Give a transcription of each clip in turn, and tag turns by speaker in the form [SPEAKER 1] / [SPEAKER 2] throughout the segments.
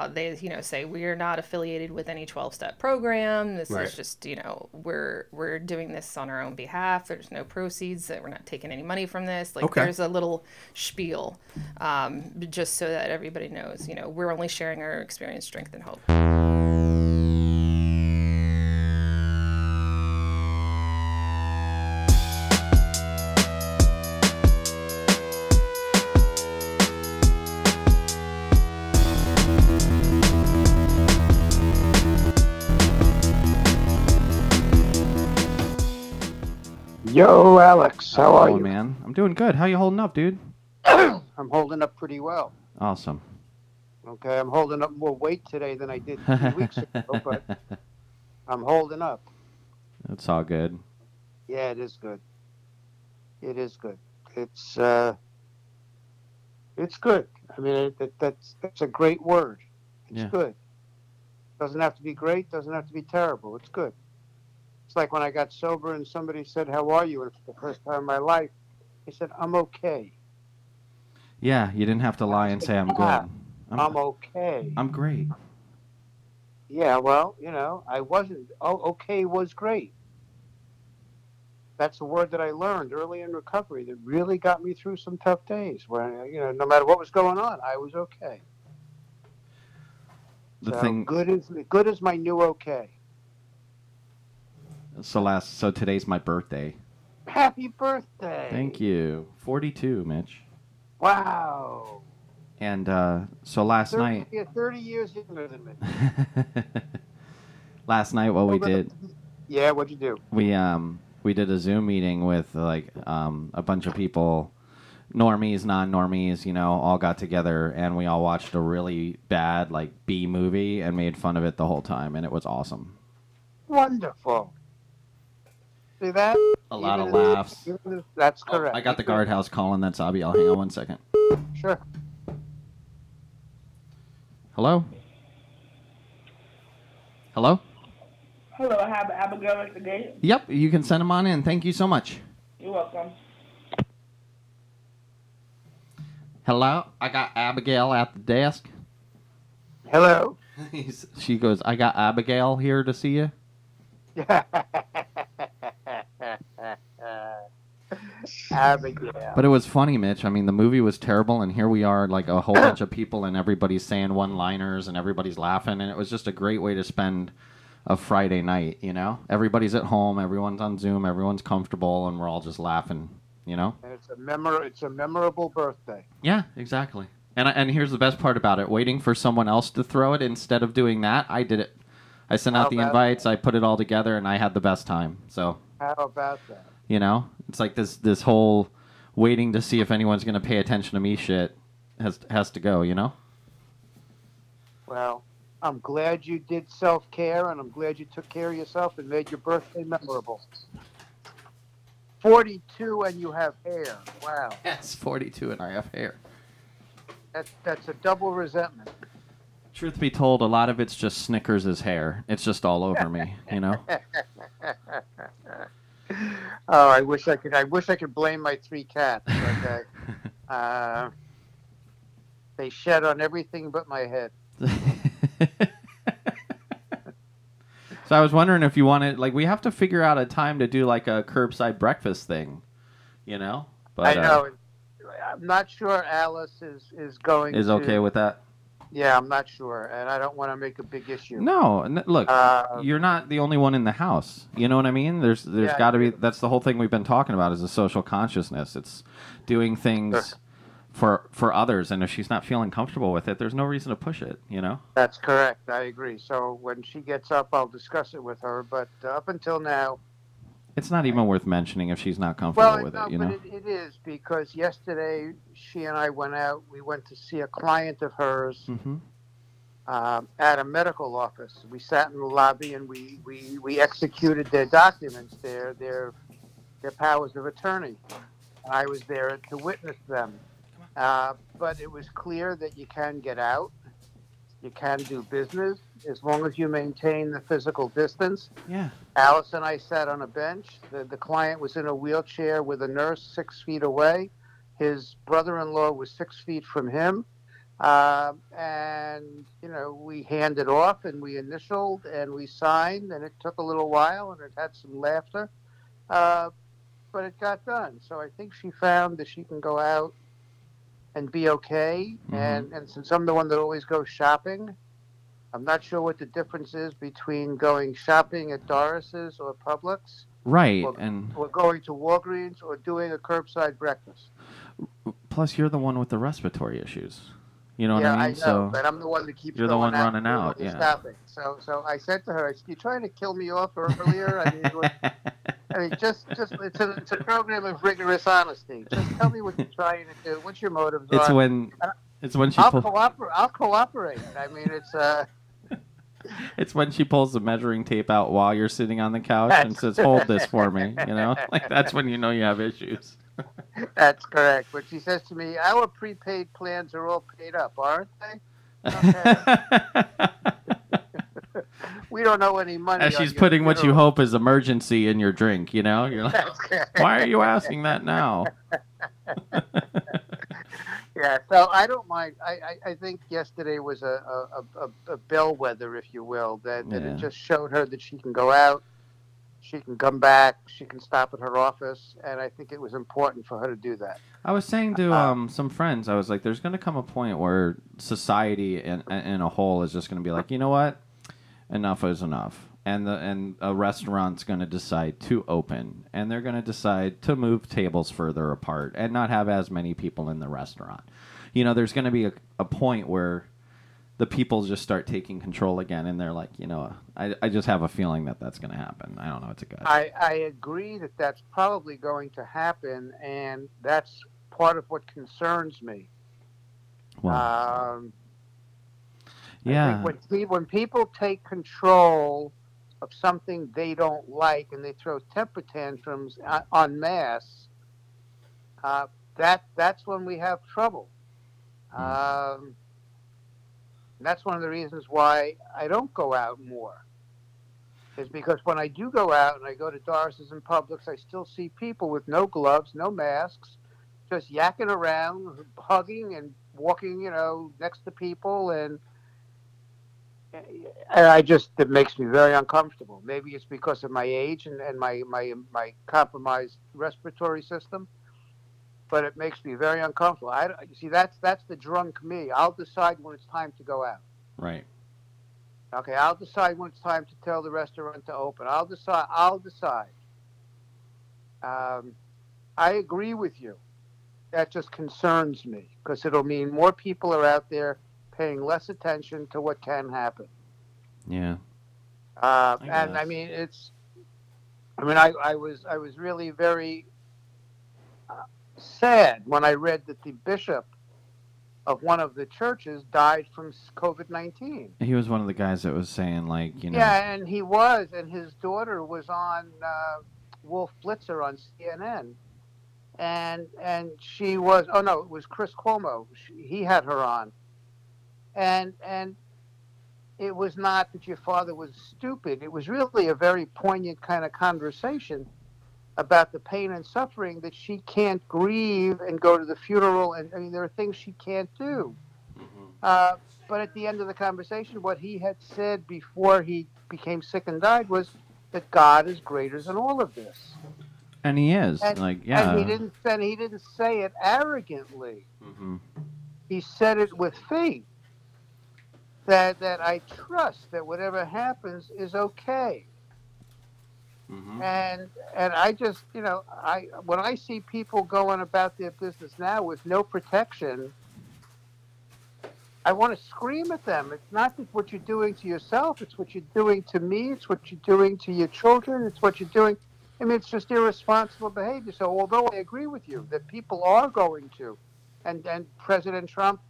[SPEAKER 1] uh, they you know say we are not affiliated with any 12 step program this
[SPEAKER 2] Right.
[SPEAKER 1] is just you know we're we're doing this on our own behalf there's no proceeds that we're not taking any money from this like
[SPEAKER 2] Okay.
[SPEAKER 1] there's a little spiel um, just so that everybody knows you know we're only sharing our experience strength and hope
[SPEAKER 3] Yo, Alex, how are you?
[SPEAKER 2] man? I'm doing good. How you holding up, dude?
[SPEAKER 3] I'm holding up pretty well.
[SPEAKER 2] Awesome.
[SPEAKER 3] Okay, I'm holding up more weight today than I did two weeks ago, but I'm holding up.
[SPEAKER 2] It's all good.
[SPEAKER 3] Yeah, it is good. It is good. It's uh, it's good. I mean, it, it, that's that's a great word. It's
[SPEAKER 2] Yeah.
[SPEAKER 3] good. Doesn't have to be great. Doesn't have to be terrible. It's good. It's like when I got sober and somebody said, "How are you?" And for the first time in my life, I said, "I'm okay.
[SPEAKER 2] Yeah, you didn't have to lie and say I'm good. I'm,
[SPEAKER 3] I'm okay."
[SPEAKER 2] I'm great.
[SPEAKER 3] Yeah, well, you know, I wasn't. Oh, okay was great. That's a word that I learned early in recovery that really got me through some tough days. Where you know, no matter what was going on, I was okay.
[SPEAKER 2] The
[SPEAKER 3] so
[SPEAKER 2] thing.
[SPEAKER 3] good is good is my new okay.
[SPEAKER 2] So last. So today's my birthday.
[SPEAKER 3] Happy birthday!
[SPEAKER 2] Thank you. 42, Mitch.
[SPEAKER 3] Wow.
[SPEAKER 2] And uh, so last
[SPEAKER 3] 30,
[SPEAKER 2] night.
[SPEAKER 3] You're 30 years younger than me.
[SPEAKER 2] last night, what we did,
[SPEAKER 3] Yeah, what'd you do?
[SPEAKER 2] we um we did a Zoom meeting with like um a bunch of people, normies, non-normies, you know, all got together and we all watched a really bad like B movie and made fun of it the whole time, and it was awesome.
[SPEAKER 3] Wonderful. See that?
[SPEAKER 2] A lot of
[SPEAKER 3] Even if-
[SPEAKER 2] laughs.
[SPEAKER 3] even if- That's
[SPEAKER 2] Oh,
[SPEAKER 3] correct.
[SPEAKER 2] I got the guardhouse calling. That's Abby. I'll hang on one second.
[SPEAKER 3] Sure.
[SPEAKER 2] Hello. Hello.
[SPEAKER 4] Hello, I have Abigail at the gate.
[SPEAKER 2] Yep, you can send them on in. Thank you so much.
[SPEAKER 4] You're welcome.
[SPEAKER 2] Hello, I got Abigail at the desk.
[SPEAKER 3] Hello.
[SPEAKER 2] He's- she goes, I got Abigail here to see you.
[SPEAKER 3] Abigail.
[SPEAKER 2] But it was funny, Mitch. I mean, the movie was terrible, and here we are, like a whole bunch of people, and everybody's saying one-liners, and everybody's laughing, and it was just a great way to spend a Friday night. You know, everybody's at home, everyone's on Zoom, everyone's comfortable, and we're all just laughing. You know?
[SPEAKER 3] And it's a memor- It's a memorable birthday.
[SPEAKER 2] Yeah, exactly. And and here's the best part about it: waiting for someone else to throw it instead of doing that. I did it. I sent
[SPEAKER 3] How
[SPEAKER 2] out the invites. I put it all together, and I had the best time. So
[SPEAKER 3] How about that?
[SPEAKER 2] You know, it's like this this whole waiting to see if anyone's going to pay attention to me shit has has to go. You know?
[SPEAKER 3] Well, I'm glad you did self care, and I'm glad you took care of yourself and made your birthday memorable. 42 and you have hair. Wow.
[SPEAKER 2] Yes, forty two, and I have hair.
[SPEAKER 3] That's, that's a double resentment.
[SPEAKER 2] Truth be told, a lot of it's just Snickers' hair. It's just all over me. You know?
[SPEAKER 3] oh, I wish I could. I wish I could blame my three cats. Okay, uh, they shed on everything but my head.
[SPEAKER 2] so I was wondering if you wanted, like, we have to figure out a time to do like a curbside breakfast thing. You know? But,
[SPEAKER 3] I
[SPEAKER 2] uh,
[SPEAKER 3] know. I'm not sure Alice is is going.
[SPEAKER 2] is
[SPEAKER 3] to,
[SPEAKER 2] okay with that?
[SPEAKER 3] Yeah, I'm not sure, and I don't want to make a big issue.
[SPEAKER 2] No, n- look,
[SPEAKER 3] Uh,
[SPEAKER 2] you're not the only one in the house. You know what I mean? There's there's
[SPEAKER 3] Yeah,
[SPEAKER 2] got to be. That's the whole thing we've been talking about is the social consciousness. It's doing things
[SPEAKER 3] Sure.
[SPEAKER 2] for for others, and if she's not feeling comfortable with it, there's no reason to push it. You know?
[SPEAKER 3] That's correct. I agree. So when she gets up, I'll discuss it with her. But uh, up until now,
[SPEAKER 2] It's not even worth mentioning if she's not comfortable
[SPEAKER 3] well,
[SPEAKER 2] with
[SPEAKER 3] no,
[SPEAKER 2] it. You
[SPEAKER 3] but
[SPEAKER 2] know?
[SPEAKER 3] it, it is because yesterday she and I went out. We went to see a client of hers
[SPEAKER 2] hmm
[SPEAKER 3] um, at a medical office. We sat in the lobby and we, we, we executed their documents, their their their powers of attorney. I was there to witness them. Uh, but it was clear that you can get out, you can do business as long as you maintain the physical distance.
[SPEAKER 2] Yeah.
[SPEAKER 3] Alice and I sat on a bench. The, the client was in a wheelchair with a nurse six feet away. His brother in law was six feet from him. Um, and, you know, we handed off and we initialed and we signed, and it took a little while and it had some laughter, uh, but it got done. So I think she found that she can go out and be okay.
[SPEAKER 2] Mhm.
[SPEAKER 3] And and since I'm the one that always goes shopping, I'm not sure what the difference is between going shopping at Doris's or Publix,
[SPEAKER 2] Right,
[SPEAKER 3] Well,
[SPEAKER 2] and
[SPEAKER 3] or going to Walgreens, or doing a curbside breakfast.
[SPEAKER 2] plus you're the one with the respiratory issues. You know
[SPEAKER 3] yeah,
[SPEAKER 2] what I mean?
[SPEAKER 3] I know,
[SPEAKER 2] so
[SPEAKER 3] but I'm the one that keeps.
[SPEAKER 2] You're the
[SPEAKER 3] going
[SPEAKER 2] one
[SPEAKER 3] out
[SPEAKER 2] running
[SPEAKER 3] and
[SPEAKER 2] out,
[SPEAKER 3] doing
[SPEAKER 2] yeah.
[SPEAKER 3] Stopping. So, so I said to her, I said, "You trying to kill me off earlier? I mean, what- I mean, just, just it's a, it's a program of rigorous honesty. Just tell me what you're trying to do. What's your motives?
[SPEAKER 2] it's
[SPEAKER 3] are.
[SPEAKER 2] when it's when she
[SPEAKER 3] I'll
[SPEAKER 2] pull,
[SPEAKER 3] cooperate. I'll cooperate. I mean, it's uh,
[SPEAKER 2] it's when she pulls the measuring tape out while you're sitting on the couch and says, "Hold this for me." You know, like that's when you know you have issues.
[SPEAKER 3] That's correct. But she says to me, "Our prepaid plans are all paid up, aren't they? Okay. We don't know any money."
[SPEAKER 2] As she's putting what you hope is emergency in your drink, you know, you're like, "Why are you asking that now?"
[SPEAKER 3] Yeah, so I don't mind. I, I, I think yesterday was a, a, a, a bellwether, if you will, that, that
[SPEAKER 2] Yeah.
[SPEAKER 3] it just showed her that she can go out, she can come back, she can stop at her office, and I think it was important for her to do that.
[SPEAKER 2] I was saying to
[SPEAKER 3] Uh,
[SPEAKER 2] um, some friends, I was like, "There's going to come a point where society in, in a whole is just going to be like, you know what, enough is enough." And the and a restaurant's going to decide to open, and they're going to decide to move tables further apart and not have as many people in the restaurant. You know, there's going to be a, a point where the people just start taking control again, and they're like, you know, I, I just have a feeling that that's going to happen. I don't know. It's a gut.
[SPEAKER 3] I, I agree that that's probably going to happen, and that's part of what concerns me.
[SPEAKER 2] well,
[SPEAKER 3] Um, I
[SPEAKER 2] yeah.
[SPEAKER 3] think when, when people take control of something they don't like and they throw temper tantrums uh, en masse, uh, that that's when we have trouble. Um, that's one of the reasons why I don't go out more. Is because when I do go out and I go to Doris's and Publix, I still see people with no gloves, no masks, just yakking around, hugging and walking, you know, next to people, and and I just it makes me very uncomfortable. Maybe it's because of my age and, and my, my my compromised respiratory system, but it makes me very uncomfortable. I you see that's that's the drunk me. I'll decide when it's time to go out.
[SPEAKER 2] right.
[SPEAKER 3] Okay, I'll decide when it's time to tell the restaurant to open. I'll decide. I'll decide. Um, I agree with you. That just concerns me because it'll mean more people are out there paying less attention to what can happen.
[SPEAKER 2] Yeah.
[SPEAKER 3] Uh,
[SPEAKER 2] I
[SPEAKER 3] and I mean, it's. I mean, I, I was I was really very uh, sad when I read that the bishop of one of the churches died from COVID nineteen.
[SPEAKER 2] He was one of the guys that was saying like, you know,
[SPEAKER 3] Yeah, and he was, and his daughter was on uh, Wolf Blitzer on CNN, and and she was. Oh no, it was Chris Cuomo. She, he had her on, and and it was not that your father was stupid. It was really a very poignant kind of conversation about the pain and suffering that she can't grieve and go to the funeral. And I mean, there are things she can't do. Uh, but at the end of the conversation, what he had said before he became sick and died was that God is greater than all of this.
[SPEAKER 2] and he is
[SPEAKER 3] And-
[SPEAKER 2] like, yeah,
[SPEAKER 3] And he didn't and he didn't say it arrogantly.
[SPEAKER 2] hmm
[SPEAKER 3] He said it with faith. That that I trust that whatever happens is okay.
[SPEAKER 2] Hmm
[SPEAKER 3] And and I just you know I when I see people going about their business now with no protection, I want to scream at them. It's not just what you're doing to yourself; it's what you're doing to me. It's what you're doing to your children. It's what you're doing. I mean, it's just irresponsible behavior. So, although I agree with you that people are going to, and and President Trump,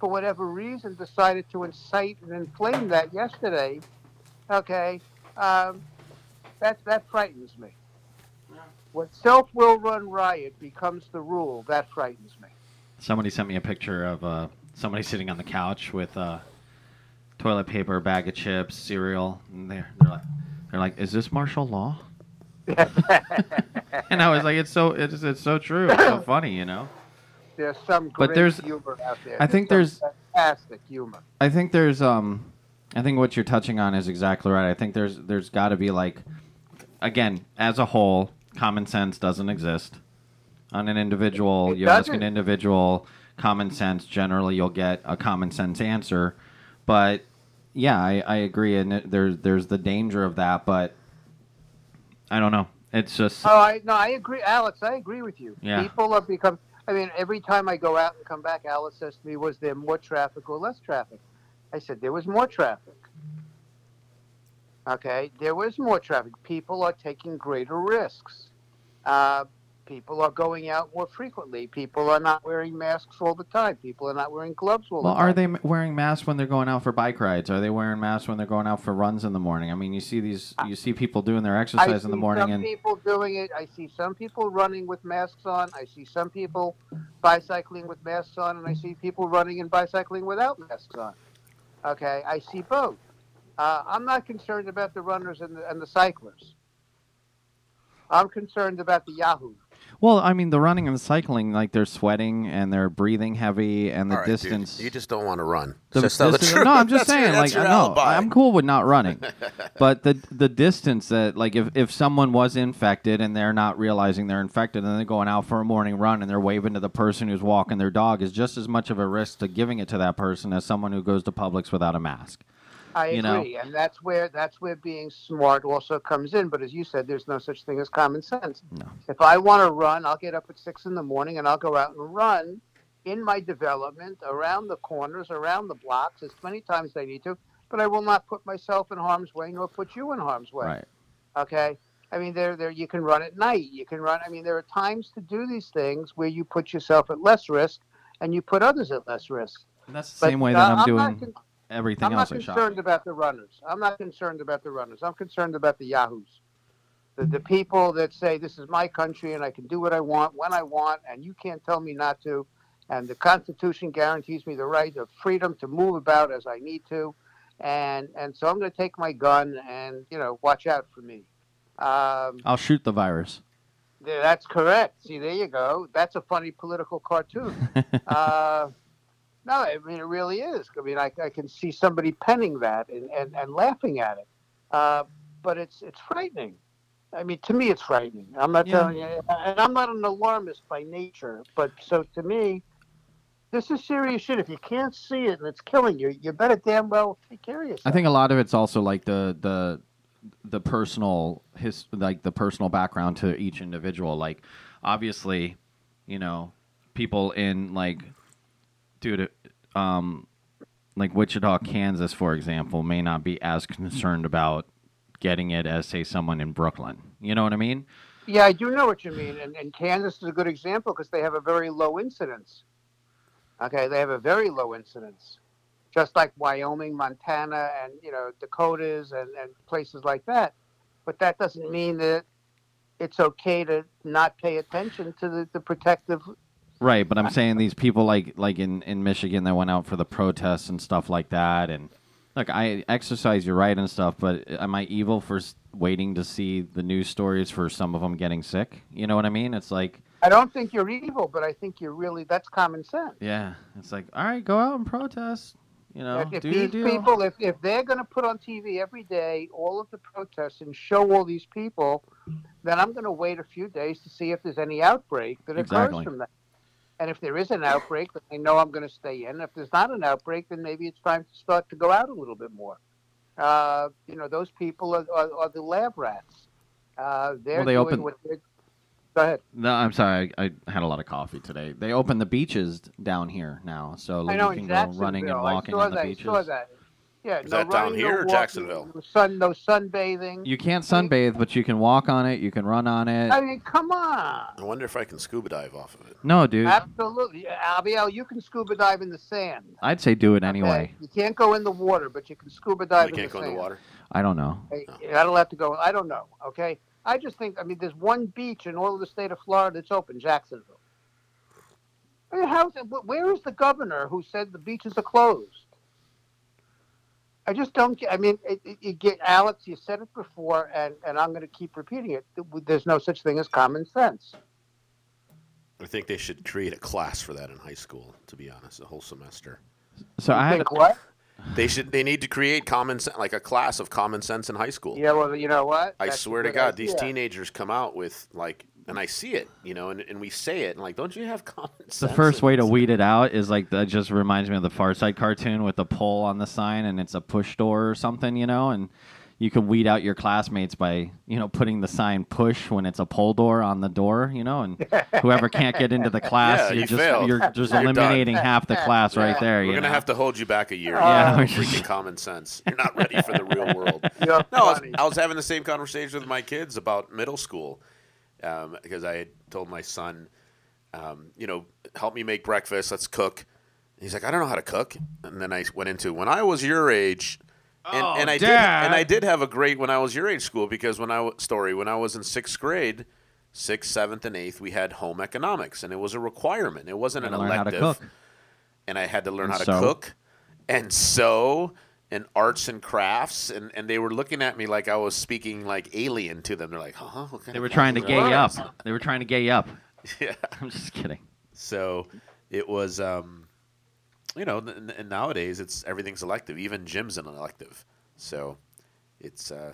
[SPEAKER 3] for whatever reason, decided to incite and inflame that yesterday. Okay, um, that that frightens me. When self will run riot becomes the rule, that frightens me.
[SPEAKER 2] Somebody sent me a picture of uh, somebody sitting on the couch with uh, toilet paper, bag of chips, cereal, and they're they're like, they're like, is this martial law? And I was like, it's so it's it's so true. It's so funny, you know.
[SPEAKER 3] there's some
[SPEAKER 2] But
[SPEAKER 3] great
[SPEAKER 2] there's-
[SPEAKER 3] humor out there.
[SPEAKER 2] I think
[SPEAKER 3] some
[SPEAKER 2] there's-
[SPEAKER 3] fantastic humor.
[SPEAKER 2] I think there's um I think what you're touching on is exactly right. I think there's there's got to be like again, as a whole, common sense doesn't exist. On an individual,
[SPEAKER 3] It
[SPEAKER 2] you ask an individual common sense, generally you'll get a common sense answer. But yeah, I, I agree and it, there's there's the danger of that, but I don't know. It's just
[SPEAKER 3] Oh, I no, I agree, Alex. I agree with you.
[SPEAKER 2] Yeah.
[SPEAKER 3] People have become. I mean, every time I go out and come back, Alice says to me, "Was there more traffic or less traffic?" I said, "There was more traffic." Okay, there was more traffic. People are taking greater risks. Uh, people are going out more frequently. People are not wearing masks all the time. People are not wearing gloves all
[SPEAKER 2] Well,
[SPEAKER 3] the time.
[SPEAKER 2] Well, are they wearing masks when they're going out for bike rides? Are they wearing masks when they're going out for runs in the morning? I mean, you see these, you see people doing their exercise in the
[SPEAKER 3] see
[SPEAKER 2] morning,
[SPEAKER 3] some
[SPEAKER 2] and
[SPEAKER 3] people doing it. I see some people running with masks on. I see some people bicycling with masks on, and I see people running and bicycling without masks on. Okay, I see both. Uh, I'm not concerned about the runners and the, and the cyclers. I'm concerned about the Yahoo.
[SPEAKER 2] well, I mean, the running and the cycling, like they're sweating and they're breathing heavy, and the
[SPEAKER 5] All right, dude,
[SPEAKER 2] distance.
[SPEAKER 5] you just don't want to run.
[SPEAKER 2] the
[SPEAKER 5] just tell the
[SPEAKER 2] distance-
[SPEAKER 5] truth.
[SPEAKER 2] No, I'm just
[SPEAKER 5] That's your-
[SPEAKER 2] saying, like,
[SPEAKER 5] that's your
[SPEAKER 2] no,
[SPEAKER 5] alibi.
[SPEAKER 2] I'm cool with not running, but the the distance that, like, if if someone was infected and they're not realizing they're infected, and they're going out for a morning run and they're waving to the person who's walking their dog, is just as much of a risk to giving it to that person as someone who goes to Publix without a mask.
[SPEAKER 3] I
[SPEAKER 2] You
[SPEAKER 3] agree,
[SPEAKER 2] know?
[SPEAKER 3] and that's where that's where being smart also comes in. But as you said, there's no such thing as common sense.
[SPEAKER 2] No.
[SPEAKER 3] If I want to run, I'll get up at six in the morning and I'll go out and run in my development around the corners, around the blocks, as many times as I need to. But I will not put myself in harm's way, nor put you in harm's way.
[SPEAKER 2] Right.
[SPEAKER 3] Okay. I mean, there, there. You can run at night. You can run. I mean, there are times to do these things where you put yourself at less risk and you put others at less risk.
[SPEAKER 2] And that's the
[SPEAKER 3] But,
[SPEAKER 2] same way
[SPEAKER 3] uh,
[SPEAKER 2] that I'm,
[SPEAKER 3] I'm
[SPEAKER 2] doing
[SPEAKER 3] con-
[SPEAKER 2] everything
[SPEAKER 3] I'm
[SPEAKER 2] else
[SPEAKER 3] not
[SPEAKER 2] I shop.
[SPEAKER 3] concerned about the runners. I'm not concerned about the runners. I'm concerned about the yahoos, the, the people that say this is my country and I can do what I want when I want, and you can't tell me not to. And the Constitution guarantees me the right of freedom to move about as I need to, and and so I'm going to take my gun and you know watch out for me. Um,
[SPEAKER 2] I'll shoot the virus.
[SPEAKER 3] that's correct. See, there you go. That's a funny political cartoon. uh, no, I mean it really is. I mean, I, I can see somebody penning that and, and, and laughing at it, uh, but it's it's frightening. I mean, to me, it's frightening. I'm not
[SPEAKER 2] Yeah.
[SPEAKER 3] telling you, and I'm not an alarmist by nature, but so to me, this is serious shit. If you can't see it and it's killing you, you better damn well take care of yourself.
[SPEAKER 2] I think a lot of it's also like the the the personal his like the personal background to each individual. Like obviously, you know, people in like dude um like Wichita, Kansas, for example, may not be as concerned about getting it as say someone in Brooklyn. You know what I mean?
[SPEAKER 3] Yeah, I do know what you mean, and, and Kansas is a good example because they have a very low incidence. Okay, they have a very low incidence, just like Wyoming, Montana, and you know Dakotas and, and places like that. But that doesn't mean that it's okay to not pay attention to the, the protective.
[SPEAKER 2] Right, but I'm saying these people like like in, in Michigan that went out for the protests and stuff like that and look, I exercise your right and stuff, but am I evil for waiting to see the news stories for some of them getting sick? You know what I mean? It's like,
[SPEAKER 3] I don't think you're evil, but I think you're really that's common sense.
[SPEAKER 2] yeah, it's like, all right, go out and protest. You know,
[SPEAKER 3] if if
[SPEAKER 2] do your
[SPEAKER 3] these
[SPEAKER 2] deal.
[SPEAKER 3] people, if, if they're going to put on TV every day all of the protests and show all these people, then I'm going to wait a few days to see if there's any outbreak that
[SPEAKER 2] Exactly.
[SPEAKER 3] occurs from that. And if there is an outbreak, then I know I'm going to stay in. If there's not an outbreak, then maybe it's time to start to go out a little bit more. Uh, you know, those people are, are, are the lab rats. Uh, they're
[SPEAKER 2] Well, they
[SPEAKER 3] doing
[SPEAKER 2] open-.
[SPEAKER 3] Go ahead.
[SPEAKER 2] No, I'm sorry. I, I had a lot of coffee today. They opened the beaches down here now, so
[SPEAKER 3] I know
[SPEAKER 2] you can go running and walking on the
[SPEAKER 3] that.
[SPEAKER 2] beaches.
[SPEAKER 3] I saw that. Yeah,
[SPEAKER 5] Is
[SPEAKER 3] no
[SPEAKER 5] that down
[SPEAKER 3] running,
[SPEAKER 5] here
[SPEAKER 3] no
[SPEAKER 5] or
[SPEAKER 3] walking,
[SPEAKER 5] Jacksonville?
[SPEAKER 3] No sun, no sunbathing.
[SPEAKER 2] You can't sunbathe, but you can walk on it. You can run on it.
[SPEAKER 3] I mean, come on.
[SPEAKER 5] I wonder if I can scuba dive off of it.
[SPEAKER 2] No, dude.
[SPEAKER 3] Absolutely. Abiel, you can scuba dive in the sand.
[SPEAKER 2] I'd say do it
[SPEAKER 3] okay?
[SPEAKER 2] anyway.
[SPEAKER 3] You can't go in the water, but you can scuba dive
[SPEAKER 5] You
[SPEAKER 3] in
[SPEAKER 5] can't
[SPEAKER 3] the
[SPEAKER 5] go in the water.
[SPEAKER 2] I don't know.
[SPEAKER 3] Hey, You're not allowed to go. I don't know. Okay. I just think. I mean, there's one beach in all of the state of Florida that's open, Jacksonville. I mean, how's it, where is the governor who said the beaches are closed? I just don't get. I mean, it, it, you get Alex. You said it before, and and I'm going to keep repeating it. There's no such thing as common sense.
[SPEAKER 5] I think they should create a class for that in high school. To be honest, a whole semester.
[SPEAKER 2] So I had
[SPEAKER 3] Think what?
[SPEAKER 5] They should. They need to create common sense, like a class of common sense in high school.
[SPEAKER 3] Yeah, well, you know what?
[SPEAKER 5] I
[SPEAKER 3] That's a
[SPEAKER 5] swear to
[SPEAKER 3] good
[SPEAKER 5] God, these teenagers come out with like, and I see it, you know, and, and we say it, and like, don't you have common sense?
[SPEAKER 2] the first way to weed it out is like that just reminds me of the Far Side cartoon with the pole on the sign and it's a push door or something, you know, and you can weed out your classmates by, you know, putting the sign push when it's a pull door on the door, you know, and whoever can't get into the class,
[SPEAKER 5] Yeah,
[SPEAKER 2] you're
[SPEAKER 5] you
[SPEAKER 2] just
[SPEAKER 5] failed.
[SPEAKER 2] you're just
[SPEAKER 5] You're done.
[SPEAKER 2] eliminating half the class right there.
[SPEAKER 5] We're
[SPEAKER 2] you
[SPEAKER 5] gonna
[SPEAKER 2] know?
[SPEAKER 5] have to hold you back a year.
[SPEAKER 2] Yeah,
[SPEAKER 5] Yeah,
[SPEAKER 2] we're
[SPEAKER 5] freaking common sense. You're not ready for the real world.
[SPEAKER 3] You're
[SPEAKER 5] No, I was. I was having the same conversation with my kids about middle school um, because I had told my son, um, you know, help me make breakfast. Let's cook. He's like, I don't know how to cook. And then I went into when I was your age. And,
[SPEAKER 2] Oh,
[SPEAKER 5] and I did, and I did have a great when I was your age school because when I story when I was in sixth grade, sixth, seventh, and eighth, we had home economics, and it was a requirement. It wasn't an
[SPEAKER 2] Gotta learn how to
[SPEAKER 5] elective and I had to learn
[SPEAKER 2] And
[SPEAKER 5] how to cook and sew and arts and crafts and, and they were looking at me like I was speaking like alien to them. They're like, huh? What kind
[SPEAKER 2] They
[SPEAKER 5] of
[SPEAKER 2] were trying to gay
[SPEAKER 5] are
[SPEAKER 2] you up. They were trying to gay you up.
[SPEAKER 5] Yeah.
[SPEAKER 2] I'm just kidding.
[SPEAKER 5] So it was, um, you know, n- and nowadays it's everything's elective. Even gym's an elective. So it's, uh,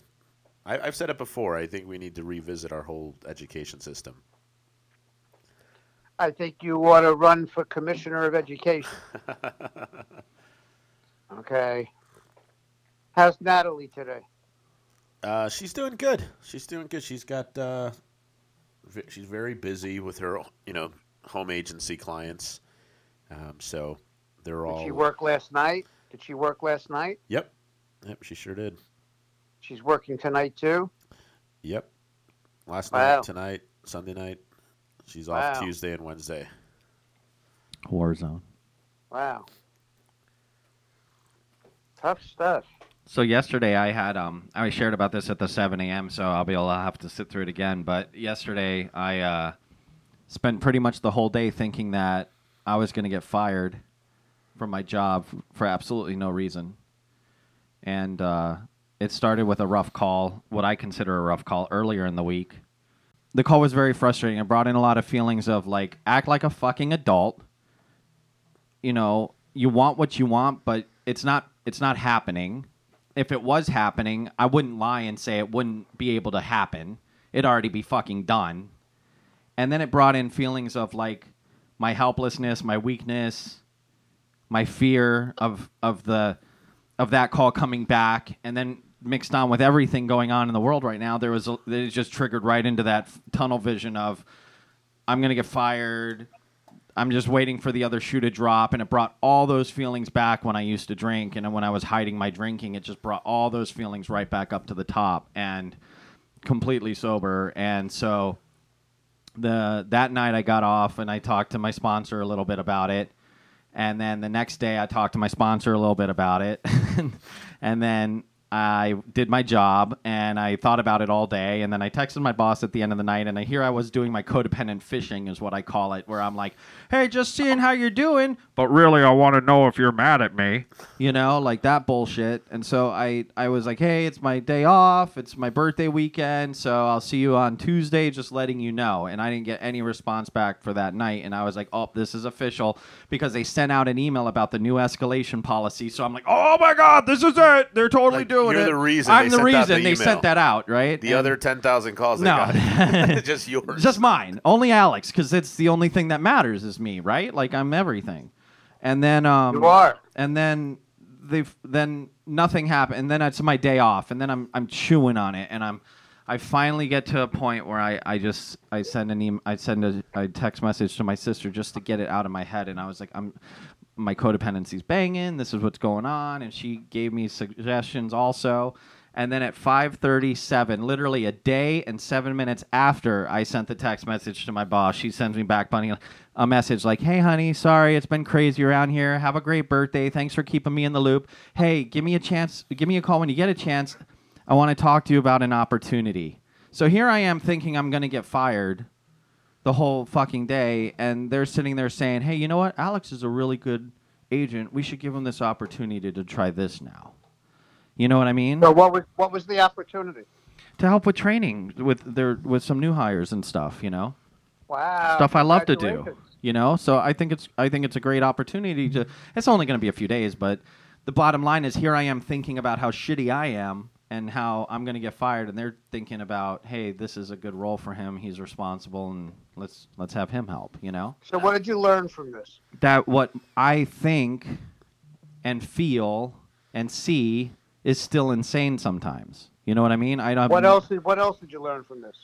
[SPEAKER 5] I, I've said it before. I think we need to revisit our whole education system.
[SPEAKER 3] I think you ought to run for commissioner of education. Okay. How's Natalie today?
[SPEAKER 5] Uh, she's doing good. She's doing good. She's got uh, v- she's very busy with her you know home agency clients. Um, so they're all.
[SPEAKER 3] Did she work last night? Did she work last night?
[SPEAKER 5] Yep. Yep. She sure did.
[SPEAKER 3] She's working tonight too.
[SPEAKER 5] Yep. Last
[SPEAKER 3] Wow.
[SPEAKER 5] night, tonight, Sunday night. She's
[SPEAKER 3] Wow.
[SPEAKER 5] off Tuesday and Wednesday.
[SPEAKER 2] Warzone.
[SPEAKER 3] Wow. Tough stuff.
[SPEAKER 2] So yesterday I had um I shared about this at the 7 a.m. So I'll be able to have to sit through it again. But yesterday I uh, spent pretty much the whole day thinking that I was going to get fired from my job for absolutely no reason, and uh, it started with a rough call, what I consider a rough call earlier in the week. The call was very frustrating. It brought in a lot of feelings of like act like a fucking adult. You know, you want what you want, but it's not it's not happening if it was happening, I wouldn't lie and say it wouldn't be able to happen. It'd already be fucking done. And then it brought in feelings of like my helplessness, my weakness, my fear of of the of that call coming back, and then mixed on with everything going on in the world right now, there was a, it just triggered right into that tunnel vision of I'm gonna get fired. I'm just waiting for the other shoe to drop, and it brought all those feelings back when I used to drink, and when I was hiding my drinking, it just brought all those feelings right back up to the top, and completely sober, and so the that night I got off, and I talked to my sponsor a little bit about it, and then the next day I talked to my sponsor a little bit about it, and then I did my job and I thought about it all day. And then I texted my boss at the end of the night. And I hear I was doing my codependent fishing, is what I call it, where I'm like, hey, just seeing how you're doing. But really, I want to know if you're mad at me. You know, like that bullshit. And so I, I was like, hey, it's my day off. It's my birthday weekend. So I'll see you on Tuesday, just letting you know. And I didn't get any response back for that night. And I was like, oh, this is official because they sent out an email about the new escalation policy. So I'm like, oh my God, this is it. They're totally
[SPEAKER 5] Like,
[SPEAKER 2] doing
[SPEAKER 5] you're
[SPEAKER 2] it.
[SPEAKER 5] the reason
[SPEAKER 2] I'm
[SPEAKER 5] they
[SPEAKER 2] the
[SPEAKER 5] sent out
[SPEAKER 2] reason
[SPEAKER 5] the
[SPEAKER 2] they
[SPEAKER 5] email.
[SPEAKER 2] sent that out, right?
[SPEAKER 5] The
[SPEAKER 2] And-
[SPEAKER 5] other 10,000 calls they
[SPEAKER 2] No.
[SPEAKER 5] got. just yours.
[SPEAKER 2] just mine. Only Alex, because it's the only thing that matters is me, right? Like I'm everything. And then um
[SPEAKER 3] You are.
[SPEAKER 2] and then they then nothing happened and then it's my day off and then I'm I'm chewing on it and I'm I finally get to a point where I, I just I send an email I send a, a text message to my sister just to get it out of my head and I was like I'm my codependency's banging this is what's going on and she gave me suggestions also. And then at 5:37 literally a day and 7 minutes after I sent the text message to my boss she sends me back bunny a message like hey honey sorry it's been crazy around here. Have a great birthday. Thanks for keeping me in the loop. Hey give me a chance give me a call when you get a chance. I want to talk to you about an opportunity. So here I am thinking I'm going to get fired the whole fucking day and they're sitting there saying hey you know what Alex is a really good agent we should give him this opportunity to try this now you know what I mean
[SPEAKER 3] So what was what was the opportunity?
[SPEAKER 2] to help with training with their with some new hires and stuff, you know.
[SPEAKER 3] Wow.
[SPEAKER 2] stuff I love to do. You know, so I think it's I think it's a great opportunity to. It's only going to be a few days, but the bottom line is here I am thinking about how shitty I am and how I'm going to get fired, and they're thinking about, hey, this is a good role for him. He's responsible, and let's let's have him help. You know,
[SPEAKER 3] So what did you learn from this?
[SPEAKER 2] that what I think and feel and see is still insane sometimes. You know what I mean? I don't.
[SPEAKER 3] What else? Did, what else did you learn from this?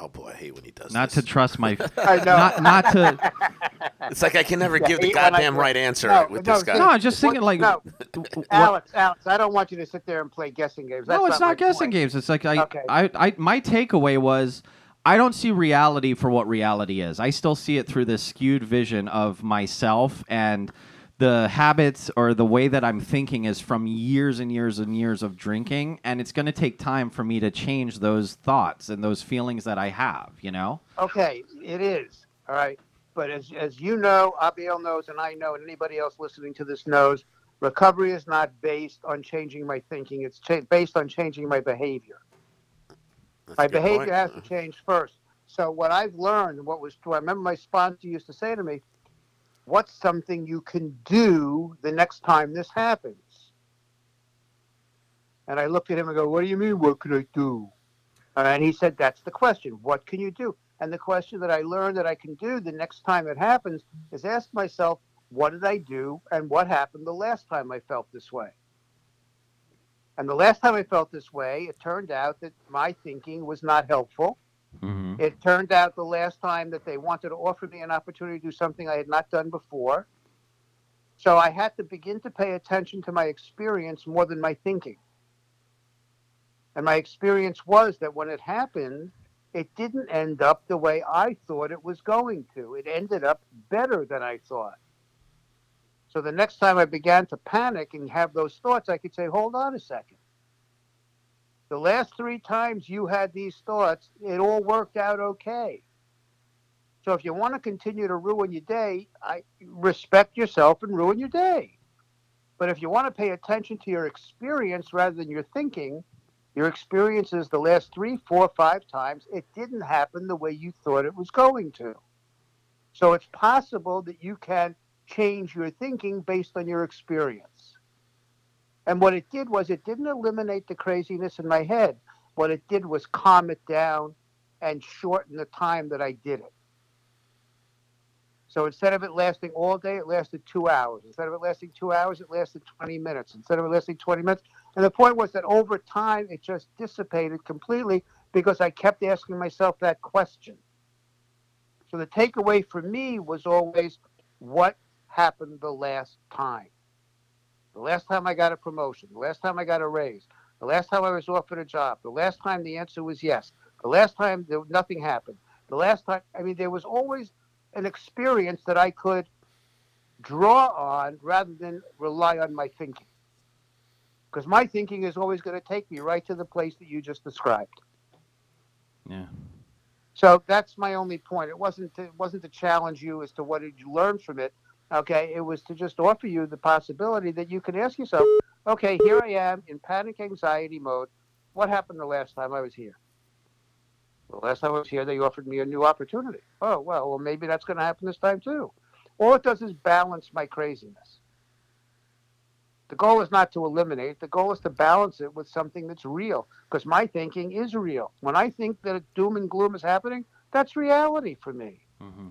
[SPEAKER 5] Oh boy, I hate when he does
[SPEAKER 2] Not
[SPEAKER 5] this.
[SPEAKER 2] to trust my.
[SPEAKER 3] I know.
[SPEAKER 2] not not to.
[SPEAKER 5] It's like I can never
[SPEAKER 3] Yeah,
[SPEAKER 5] give the
[SPEAKER 3] he- when I-
[SPEAKER 5] goddamn right answer
[SPEAKER 3] No,
[SPEAKER 5] with
[SPEAKER 3] no,
[SPEAKER 5] this guy.
[SPEAKER 2] No, I'm just thinking like.
[SPEAKER 3] No,
[SPEAKER 2] what-
[SPEAKER 3] Alex, Alex, I don't want you to sit there and play guessing games. That's
[SPEAKER 2] no, it's
[SPEAKER 3] my
[SPEAKER 2] not guessing
[SPEAKER 3] point.
[SPEAKER 2] games. It's like I,
[SPEAKER 3] Okay.
[SPEAKER 2] I, I, my takeaway was I don't see reality for what reality is. I still see it through this skewed vision of myself and the habits or the way that I'm thinking is from years and years and years of drinking, and it's going to take time for me to change those thoughts and those feelings that I have. You know?
[SPEAKER 3] Okay, it is. All right. But as, as you know, Abiel knows, and I know, and anybody else listening to this knows, recovery is not based on changing my thinking. It's cha- based on changing my behavior.
[SPEAKER 5] That's
[SPEAKER 3] my behavior
[SPEAKER 5] point.
[SPEAKER 3] has to change first. So what I've learned, what was true, I remember my sponsor used to say to me, "What's something you can do the next time this happens?" And I looked at him and go, "What do you mean? What can I do?" And he said, "That's the question. What can you do?" And the question that I learned that I can do the next time it happens is ask myself, "What did I do? And what happened the last time I felt this way?" And the last time I felt this way, it turned out that my thinking was not helpful.
[SPEAKER 2] Mm-hmm.
[SPEAKER 3] It turned out the last time that they wanted to offer me an opportunity to do something I had not done before. So I had to begin to pay attention to my experience more than my thinking. And my experience was that when it happened, it didn't end up the way I thought it was going to. It ended up better than I thought. So the next time I began to panic and have those thoughts, I could say, hold on a second. The last three times you had these thoughts, it all worked out okay. So if you want to continue to ruin your day, I respect yourself and ruin your day. But if you want to pay attention to your experience rather than your thinking, your experiences the last three, four, five times, it didn't happen the way you thought it was going to. So it's possible that you can change your thinking based on your experience. And what it did was it didn't eliminate the craziness in my head. What it did was calm it down and shorten the time that I did it. So instead of it lasting all day, it lasted two hours. Instead of it lasting two hours, it lasted 20 minutes. Instead of it lasting 20 minutes. And the point was that over time, it just dissipated completely because I kept asking myself that question. So the takeaway for me was always what happened the last time? The last time I got a promotion, the last time I got a raise, the last time I was offered a job, the last time the answer was yes, the last time there, nothing happened, the last time, I mean, there was always an experience that I could draw on rather than rely on my thinking. Because my thinking is always going to take me right to the place that you just described.
[SPEAKER 2] Yeah.
[SPEAKER 3] So that's my only point. It wasn't to, it wasn't to challenge you as to what did you learn from it. Okay, it was to just offer you the possibility that you can ask yourself, okay, here I am in panic anxiety mode. What happened the last time I was here? The last time I was here, they offered me a new opportunity. Oh, well, well, maybe that's going to happen this time too. All it does is balance my craziness. The goal is not to eliminate. The goal is to balance it with something that's real. Because my thinking is real. When I think that doom and gloom is happening, that's reality for me.
[SPEAKER 2] Mm-hmm.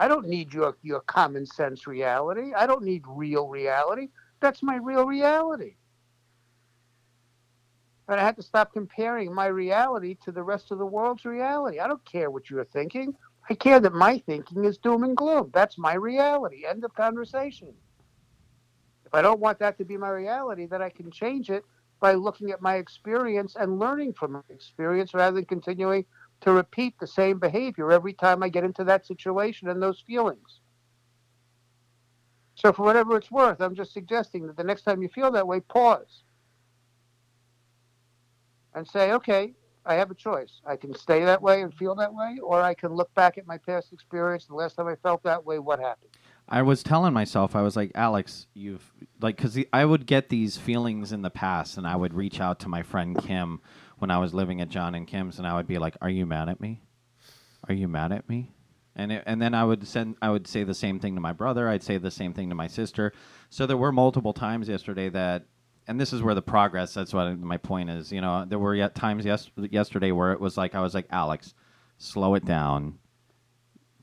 [SPEAKER 3] I don't need your, your common sense reality. I don't need real reality. That's my real reality. And I had to stop comparing my reality to the rest of the world's reality. I don't care what you're thinking. I care that my thinking is doom and gloom. That's my reality. End of conversation. If I don't want that to be my reality, then I can change it by looking at my experience and learning from my experience rather than continuing to repeat the same behavior every time I get into that situation and those feelings. So, for whatever it's worth, I'm just suggesting that the next time you feel that way, pause and say, okay, I have a choice. I can stay that way and feel that way, or I can look back at my past experience. The last time I felt that way, what happened?
[SPEAKER 2] I was telling myself, I was like, Alex, you've like, because I would get these feelings in the past, and I would reach out to my friend Kim when I was living at John and Kim's, and I would be like, "Are you mad at me?" "Are you mad at me?" And it, and then I would send I would say the same thing to my brother. I'd say the same thing to my sister. So there were multiple times yesterday that, and this is where the progress. That's what my point is. You know, there were yet times yes, yesterday where it was like I was like Alex, slow it down.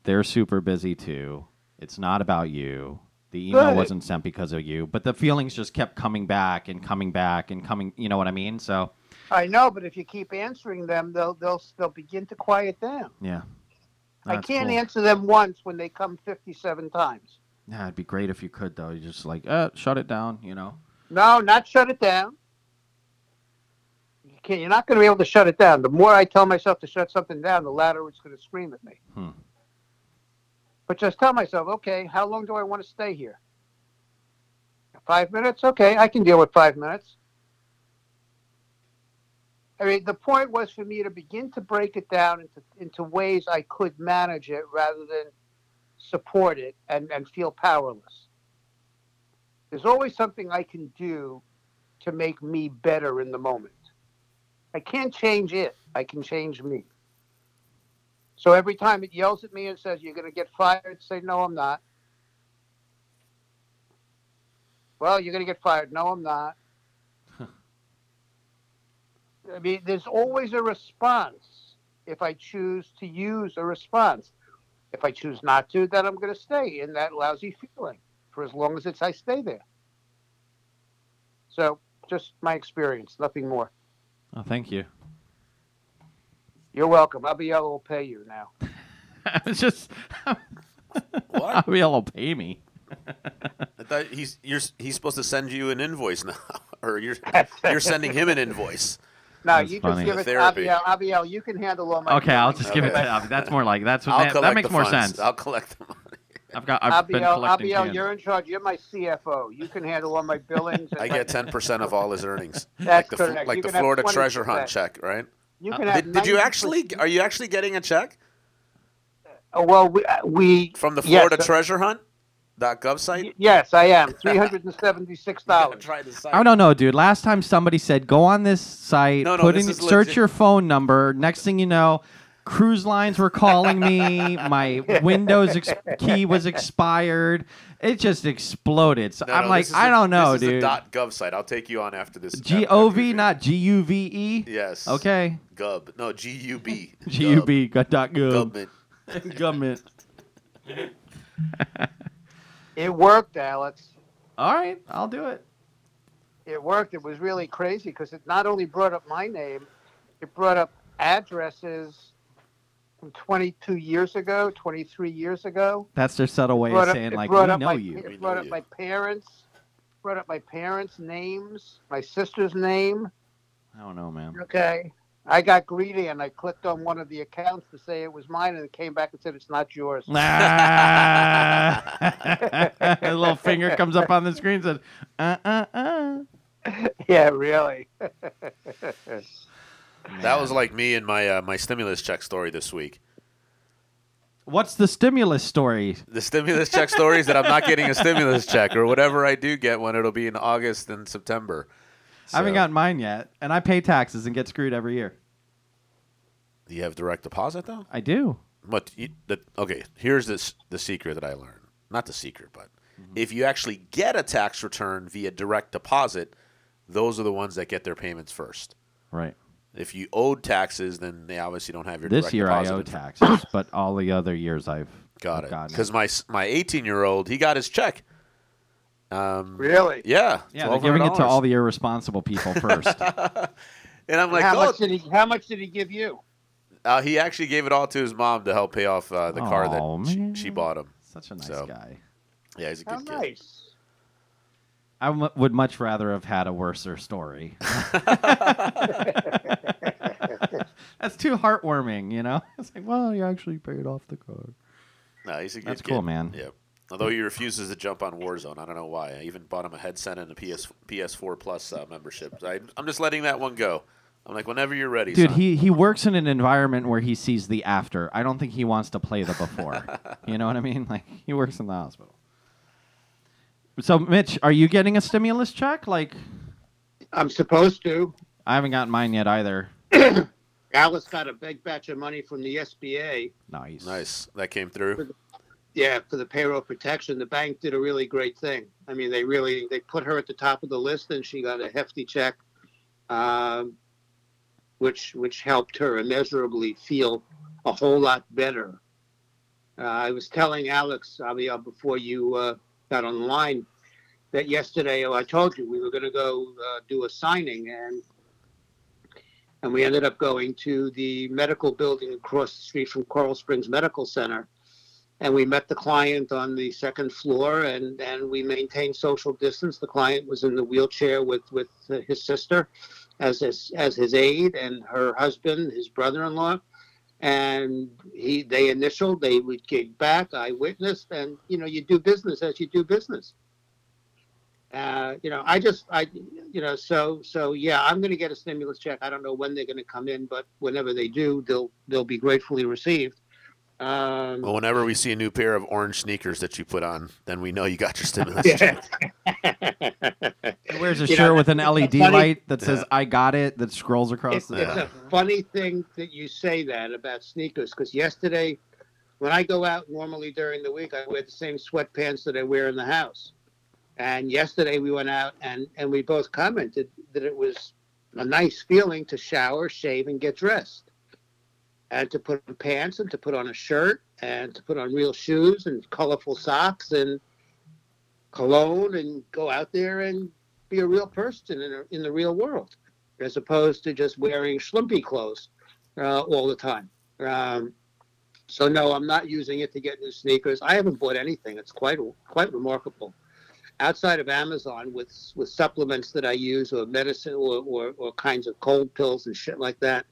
[SPEAKER 2] They're super busy too. It's not about you. The email wasn't sent because of you, but the feelings just kept coming back and coming back and coming. You know what I mean? So
[SPEAKER 3] I know, but if you keep answering them, they'll they'll they'll begin to quiet down.
[SPEAKER 2] yeah.
[SPEAKER 3] I
[SPEAKER 2] That's
[SPEAKER 3] can't
[SPEAKER 2] cool.
[SPEAKER 3] answer them once when they come fifty-seven times.
[SPEAKER 2] Yeah, it'd be great if you could though. You just like, uh, shut it down. You know.
[SPEAKER 3] No, not shut it down. You can't, you're not going to be able to shut it down. The more I tell myself to shut something down, the louder it's going to scream at me.
[SPEAKER 2] Hmm.
[SPEAKER 3] But just tell myself, okay, how long do I want to stay here? Five minutes? Okay, I can deal with five minutes. I mean, the point was for me to begin to break it down into, into ways I could manage it rather than support it and, and feel powerless. There's always something I can do to make me better in the moment. I can't change it, I can change me. So every time it yells at me and says, You're going to get fired, say, No, I'm not. Well, you're going to get fired. No, I'm not. I mean, there's always a response if I choose to use a response. If I choose not to, then I'm going to stay in that lousy feeling for as long as it's I stay there. So, just my experience, nothing more.
[SPEAKER 2] Oh, thank you.
[SPEAKER 3] You're welcome. Abiel will pay you now.
[SPEAKER 2] it's just
[SPEAKER 5] What?
[SPEAKER 2] Abiel will pay me.
[SPEAKER 5] I thought he's you're he's supposed to send you an invoice now, or you're you're sending him an invoice.
[SPEAKER 3] No,
[SPEAKER 2] That's
[SPEAKER 3] you
[SPEAKER 2] funny.
[SPEAKER 3] just give it to
[SPEAKER 5] Therapy.
[SPEAKER 3] Abiel. Abiel, you can handle all my.
[SPEAKER 2] Okay, I'll
[SPEAKER 3] feelings.
[SPEAKER 2] just give it to
[SPEAKER 5] Okay.
[SPEAKER 2] Abby. That's more like that's what
[SPEAKER 5] I'll
[SPEAKER 2] that,
[SPEAKER 5] collect
[SPEAKER 2] that makes
[SPEAKER 5] the
[SPEAKER 2] more
[SPEAKER 5] funds.
[SPEAKER 2] sense.
[SPEAKER 5] I'll collect the money.
[SPEAKER 2] I've got I've been
[SPEAKER 3] Abiel,
[SPEAKER 2] collecting.
[SPEAKER 3] Abiel,
[SPEAKER 2] cans.
[SPEAKER 3] you're in charge. You're my CFO. You can handle all my billings. and
[SPEAKER 5] I get ten percent of all his earnings.
[SPEAKER 3] That's
[SPEAKER 5] like the,
[SPEAKER 3] correct.
[SPEAKER 5] like
[SPEAKER 3] You
[SPEAKER 5] the
[SPEAKER 3] can have
[SPEAKER 5] Florida treasure
[SPEAKER 3] 20%.
[SPEAKER 5] hunt check, right?
[SPEAKER 3] You can have
[SPEAKER 5] Did, did you
[SPEAKER 3] 90%
[SPEAKER 5] actually? Are you actually getting a check
[SPEAKER 3] Oh, well, we, uh, we
[SPEAKER 5] from the
[SPEAKER 3] yes,
[SPEAKER 5] Florida
[SPEAKER 3] uh,
[SPEAKER 5] treasure hunt? Dot gov site.
[SPEAKER 3] y- Yes, I am. Three hundred and seventy-six dollars.
[SPEAKER 5] Try the site.
[SPEAKER 2] I don't know, dude. Last time somebody said go on this site,
[SPEAKER 5] No, no,
[SPEAKER 2] put
[SPEAKER 5] this
[SPEAKER 2] in
[SPEAKER 5] is
[SPEAKER 2] search
[SPEAKER 5] legit.
[SPEAKER 2] your phone number. Next thing you know, cruise lines were calling me. My Windows ex- key was expired. It just exploded. So
[SPEAKER 5] No,
[SPEAKER 2] I'm
[SPEAKER 5] no,
[SPEAKER 2] like,
[SPEAKER 5] this is
[SPEAKER 2] I
[SPEAKER 5] a-
[SPEAKER 2] don't know,
[SPEAKER 5] this is
[SPEAKER 2] dude.
[SPEAKER 5] a dot gov site. I'll take you on after this.
[SPEAKER 2] G
[SPEAKER 5] after
[SPEAKER 2] O
[SPEAKER 5] we
[SPEAKER 2] V,
[SPEAKER 5] do.
[SPEAKER 2] not G U V E.
[SPEAKER 5] Yes.
[SPEAKER 2] Okay.
[SPEAKER 5] Gub. No, G U B.
[SPEAKER 2] G U B dot gov.
[SPEAKER 5] Government.
[SPEAKER 2] Government.
[SPEAKER 3] It worked, Alex.
[SPEAKER 2] All right, I'll do it.
[SPEAKER 3] It worked. It was really crazy because it not only brought up my name, it brought up addresses from 22 years ago, 23 years ago.
[SPEAKER 2] That's their subtle way of
[SPEAKER 3] brought up,
[SPEAKER 2] saying like
[SPEAKER 3] brought
[SPEAKER 2] we know
[SPEAKER 3] my,
[SPEAKER 2] you.
[SPEAKER 3] It
[SPEAKER 5] We
[SPEAKER 3] brought up
[SPEAKER 5] you.
[SPEAKER 3] my parents. Brought up my parents' names, my sister's name.
[SPEAKER 2] I don't know, man.
[SPEAKER 3] Okay. I got greedy and I clicked on one of the accounts to say it was mine, and it came back and said it's not yours.
[SPEAKER 2] Ah. a little finger comes up on the screen and says, uh uh uh.
[SPEAKER 3] yeah, really.
[SPEAKER 5] That was like me and my uh, my stimulus check story this week.
[SPEAKER 2] What's the stimulus story?
[SPEAKER 5] The stimulus check story is that I'm not getting a stimulus check or whatever I do get when it'll be in August and September.
[SPEAKER 2] I haven't gotten mine yet, and I pay taxes and get screwed every year.
[SPEAKER 5] You have direct deposit though?
[SPEAKER 2] I do.
[SPEAKER 5] But you, the, okay, here's this the secret that I learned. Not the secret, but
[SPEAKER 2] Mm-hmm.
[SPEAKER 5] if you actually get a tax return via direct deposit, those are the ones that get their payments first.
[SPEAKER 2] Right.
[SPEAKER 5] If you owed taxes, then they obviously don't have your
[SPEAKER 2] This
[SPEAKER 5] direct
[SPEAKER 2] year I
[SPEAKER 5] deposit
[SPEAKER 2] owe
[SPEAKER 5] info.
[SPEAKER 2] taxes, but all the other years I've
[SPEAKER 5] Got
[SPEAKER 2] I've
[SPEAKER 5] it. Because my my 18 year old, he got his check. Um,
[SPEAKER 3] Really?
[SPEAKER 5] yeah,
[SPEAKER 2] yeah, they're giving it to all the irresponsible people first.
[SPEAKER 5] And I'm like,
[SPEAKER 3] how
[SPEAKER 5] oh,
[SPEAKER 3] much did he? How much did he give you?
[SPEAKER 5] uh, he actually gave it all to his mom to help pay off uh, the car
[SPEAKER 2] Aw,
[SPEAKER 5] that she, she bought him.
[SPEAKER 2] Such a nice
[SPEAKER 5] So-
[SPEAKER 2] guy.
[SPEAKER 5] Yeah, he's a
[SPEAKER 3] How
[SPEAKER 5] good kid.
[SPEAKER 3] nice.
[SPEAKER 2] I m- would much rather have had a worser story. That's too heartwarming, you know. It's like, well, you actually paid off the car.
[SPEAKER 5] No, he's a good
[SPEAKER 2] That's
[SPEAKER 5] kid.
[SPEAKER 2] cool, man.
[SPEAKER 5] Yeah. Although he refuses to jump on Warzone, I don't know why. I even bought him a headset and a PS PS4 Plus uh, membership. I, I'm just letting that one go. I'm like, whenever you're ready,
[SPEAKER 2] Dude,
[SPEAKER 5] son.
[SPEAKER 2] he he works in an environment where he sees the after. I don't think he wants to play the before. you know what I mean? Like he works in the hospital. So, Mitch, are you getting a stimulus check? Like,
[SPEAKER 3] I'm supposed to.
[SPEAKER 2] I haven't gotten mine yet either.
[SPEAKER 3] Alice got a big batch of money from the SBA.
[SPEAKER 2] Nice.
[SPEAKER 5] Nice. That came through.
[SPEAKER 3] Yeah, for the payroll protection, the bank did a really great thing. I mean, they really they put her at the top of the list, and she got a hefty check, um, which which helped her immeasurably feel a whole lot better. Uh, I was telling Alex Abiel before you uh, got on the line that yesterday oh, I told you we were going to go uh, do a signing, and and we ended up going to the medical building across the street from Coral Springs Medical Center and we met the client on the second floor and and we maintained social distance. The client was in the wheelchair with with his sister as his as his aide and her husband his brother-in-law. And he they initialed they would kick back. I witnessed and you know you do business as you do business. Uh, you know i just i you know so so yeah i'm going to get a stimulus check. I don't know when they're going to come in but whenever they do they'll they'll be gratefully received um,
[SPEAKER 5] Well, whenever we see a new pair of orange sneakers that you put on, then we know you got your stimulus
[SPEAKER 3] Yeah.
[SPEAKER 5] check.
[SPEAKER 2] He wears a
[SPEAKER 3] You
[SPEAKER 2] shirt
[SPEAKER 3] know,
[SPEAKER 2] with an LED
[SPEAKER 3] funny-
[SPEAKER 2] light that says
[SPEAKER 5] Yeah.
[SPEAKER 2] "I got it" that scrolls across
[SPEAKER 3] it's,
[SPEAKER 2] the.
[SPEAKER 3] it's a funny thing that you say that about sneakers because yesterday when i go out normally during the week i wear the same sweatpants that i wear in the house and yesterday we went out and and we both commented that it was a nice feeling to shower shave and get dressed and to put on pants and to put on a shirt and to put on real shoes and colorful socks and cologne and go out there and be a real person in, a, in the real world as opposed to just wearing schlumpy clothes uh, all the time. Um, so no, I'm not using it to get new sneakers. I haven't bought anything. It's quite quite remarkable. Outside of Amazon, with with supplements that I use, or medicine, or, or, or kinds of cold pills and shit like that,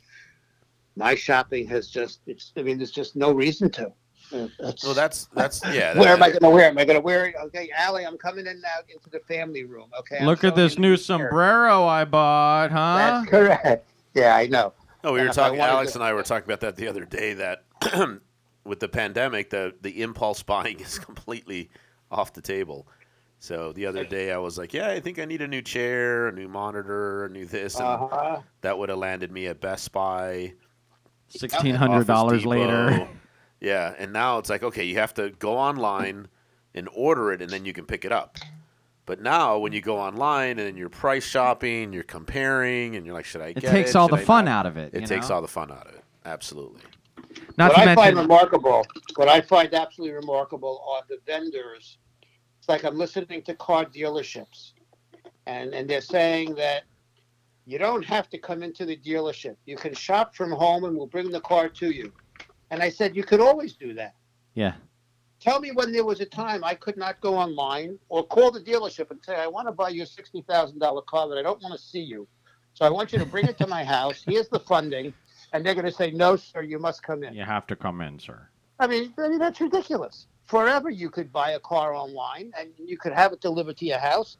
[SPEAKER 3] my shopping has just it's. I mean, there's just no reason to. Uh, That's,
[SPEAKER 5] Well, that's that's yeah.
[SPEAKER 3] where am I going to wear? Am I going to wear it? Okay, Allie, I'm coming in now into the family room. Okay. I'm
[SPEAKER 2] Look at this new
[SPEAKER 3] the chair.
[SPEAKER 2] sombrero I bought, huh?
[SPEAKER 3] That's correct. Yeah, I know.
[SPEAKER 5] No, we
[SPEAKER 3] And
[SPEAKER 5] were talking.
[SPEAKER 3] wanted
[SPEAKER 5] Alex
[SPEAKER 3] to-
[SPEAKER 5] and I were talking about that the other day. That with the pandemic, the the impulse buying is completely off the table. So the other day, I was like, "Yeah, I think I need a new chair, a new monitor, a new this," and
[SPEAKER 3] Uh-huh.
[SPEAKER 5] that would have landed me at Best Buy.
[SPEAKER 2] Sixteen hundred dollars later.
[SPEAKER 5] Yeah, and now it's like, okay, you have to go online and order it, and then you can pick it up. But now, when you go online and you're price shopping, you're comparing, and you're like, should I
[SPEAKER 2] It
[SPEAKER 5] get
[SPEAKER 2] takes
[SPEAKER 5] it?
[SPEAKER 2] all
[SPEAKER 5] Should
[SPEAKER 2] the
[SPEAKER 5] I
[SPEAKER 2] fun
[SPEAKER 5] not?
[SPEAKER 2] out of it.
[SPEAKER 5] It
[SPEAKER 2] you
[SPEAKER 5] takes
[SPEAKER 2] know?
[SPEAKER 5] all the fun out of it. Absolutely.
[SPEAKER 2] Not
[SPEAKER 3] what
[SPEAKER 2] to
[SPEAKER 3] I
[SPEAKER 2] mention,
[SPEAKER 3] find remarkable, what I find absolutely remarkable are the vendors. It's like I'm listening to car dealerships, and and they're saying that you don't have to come into the dealership. You can shop from home, and we'll bring the car to you. And I said you could always do that.
[SPEAKER 2] yeah,
[SPEAKER 3] Tell me when there was a time I could not go online or call the dealership and say I want to buy your sixty thousand dollar car, but I don't want to see you. So I want you to bring it to my house. Here's the funding, and they're going to say no, sir. You must come in.
[SPEAKER 2] you have to come in, sir.
[SPEAKER 3] I mean, I mean that's ridiculous. Forever, you could buy a car online and you could have it delivered to your house,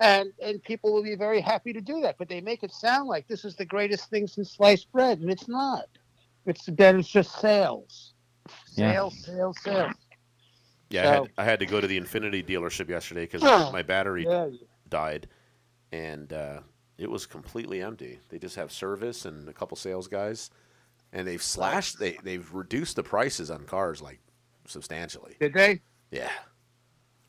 [SPEAKER 3] and and people will be very happy to do that. But they make it sound like this is the greatest thing since sliced bread, and it's not. It's then it's just sales,
[SPEAKER 2] Yeah.
[SPEAKER 3] sales, sales, sales.
[SPEAKER 5] Yeah, I, had, I had to go to the Infiniti dealership yesterday because my battery
[SPEAKER 3] Yeah,
[SPEAKER 5] died, and uh, it was completely empty. They just have service and a couple sales guys, and they've slashed. They they've reduced the prices on cars like substantially.
[SPEAKER 3] did they?
[SPEAKER 5] Yeah,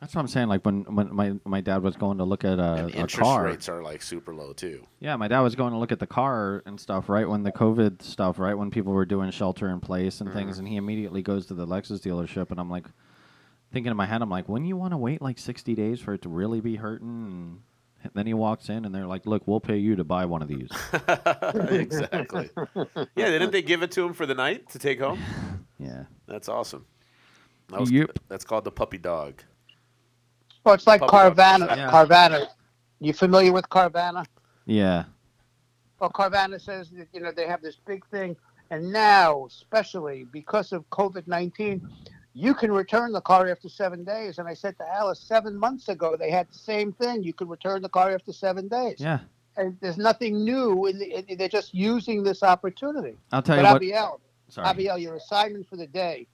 [SPEAKER 2] That's what I'm saying. Like when, when my, my dad was going to look at a,
[SPEAKER 5] and
[SPEAKER 2] a
[SPEAKER 5] interest
[SPEAKER 2] car.
[SPEAKER 5] rates are like super low too.
[SPEAKER 2] Yeah, my dad was going to look at the car and stuff, right? When the COVID stuff, right? When people were doing shelter in place and
[SPEAKER 5] Mm-hmm.
[SPEAKER 2] things, and he immediately goes to the Lexus dealership, and I'm like, thinking in my head, I'm like, wouldn't you want to wait like 60 days for it to really be hurting? And then he walks in, and they're like, look, we'll pay you to buy one of these.
[SPEAKER 5] exactly. Yeah, didn't they give it to him for the night to take home?
[SPEAKER 2] yeah.
[SPEAKER 5] That's awesome. That was,
[SPEAKER 2] Yep.
[SPEAKER 5] That's called the puppy dog.
[SPEAKER 3] Well, it's like
[SPEAKER 5] Puppy dog.
[SPEAKER 3] Carvana.
[SPEAKER 2] Yeah.
[SPEAKER 3] Carvana. You familiar with Carvana?
[SPEAKER 2] Yeah.
[SPEAKER 3] Well, Carvana says that you know they have this big thing, and now, especially because of COVID nineteen, you can return the car after seven days. And I said to Alice, seven months ago they had the same thing. You could return the car after seven days.
[SPEAKER 2] Yeah.
[SPEAKER 3] And there's nothing new. In the, in- they're just using this opportunity.
[SPEAKER 2] I'll tell
[SPEAKER 3] But
[SPEAKER 2] you what.
[SPEAKER 3] Abiel,
[SPEAKER 2] Sorry.
[SPEAKER 3] Abiel, your assignment for the day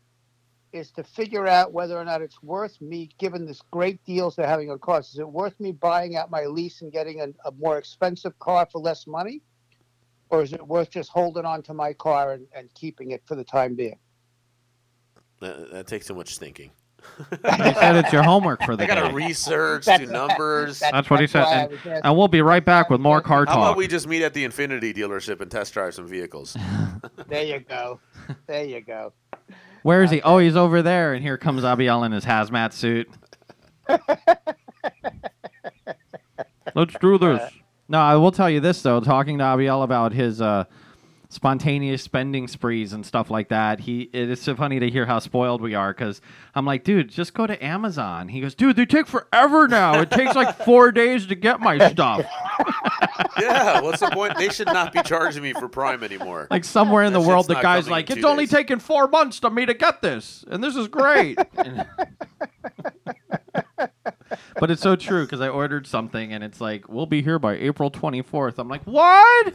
[SPEAKER 3] is to figure out whether or not it's worth me, given this great deals they're having on cars, is it worth me buying out my lease and getting a, a more expensive car for less money? or is it worth just holding on to my car and, and keeping it for the time being?
[SPEAKER 5] That, that takes too much thinking.
[SPEAKER 2] He said it's your homework for the
[SPEAKER 5] I gotta
[SPEAKER 2] day.
[SPEAKER 5] research, do
[SPEAKER 3] That's-
[SPEAKER 5] numbers.
[SPEAKER 2] That's what he said, and- And we'll be right back with more car talk.
[SPEAKER 5] How about
[SPEAKER 2] talk.
[SPEAKER 5] we just meet at the Infiniti dealership and test drive some vehicles?
[SPEAKER 3] There you go. There you go.
[SPEAKER 2] Where is he? Oh, he's over there. And here comes Abiel in his hazmat suit. Let's do this. No, I will tell you this though. Talking to Abiel about his uh, spontaneous spending sprees and stuff like that, he it is so funny to hear how spoiled we are. Because I'm like, dude, just go to Amazon. He goes, dude, they take forever now. It takes like four days to get my stuff.
[SPEAKER 5] yeah, what's the point? They should not be charging me for Prime anymore.
[SPEAKER 2] Like somewhere in the
[SPEAKER 5] That
[SPEAKER 2] world, the guy's like,
[SPEAKER 5] two
[SPEAKER 2] it's only
[SPEAKER 5] days."
[SPEAKER 2] taken four months to me to get this, and this is great. but it's so true because I ordered something and it's like, we'll be here by April 24th. I'm like, what?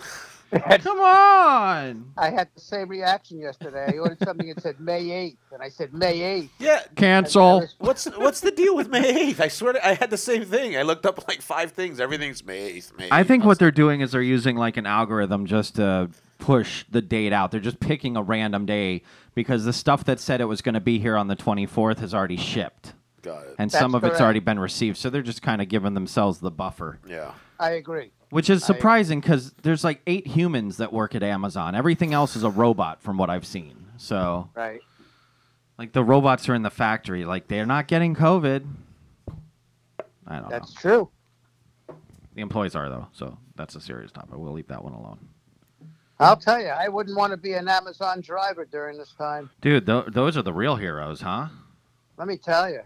[SPEAKER 2] Come on.
[SPEAKER 3] I had the same reaction yesterday. I ordered something that said May 8th, and I said May 8th.
[SPEAKER 5] Yeah.
[SPEAKER 2] Cancel.
[SPEAKER 5] What's what's the deal with May 8th? I swear to, I had the same thing. I looked up like five things. Everything's May 8th. May 8th.
[SPEAKER 2] I think what they're doing is they're using like an algorithm just to push the date out. They're just picking a random day because the stuff that said it was going to be here on the 24th has already shipped.
[SPEAKER 5] Got it.
[SPEAKER 2] And
[SPEAKER 3] That's
[SPEAKER 2] some of it's already been received. So they're just kind of giving themselves the buffer.
[SPEAKER 5] Yeah.
[SPEAKER 3] I agree.
[SPEAKER 2] Which is surprising because there's like eight humans that work at Amazon. Everything else is a robot, from what I've seen. So,
[SPEAKER 3] Right.
[SPEAKER 2] like, the robots are in the factory. Like, they're not getting COVID. I don't
[SPEAKER 3] That's
[SPEAKER 2] know.
[SPEAKER 3] true.
[SPEAKER 2] The employees are, though. So, that's a serious topic. We'll leave that one alone.
[SPEAKER 3] I'll tell you, I wouldn't want to be an Amazon driver during this time.
[SPEAKER 2] Dude, th- those are the real heroes, huh?
[SPEAKER 3] Let me tell you.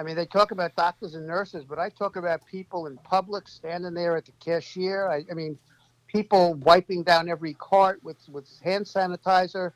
[SPEAKER 3] I mean, they talk about doctors and nurses, but I talk about people in public standing there at the cashier. I, I mean, people wiping down every cart with, with hand sanitizer.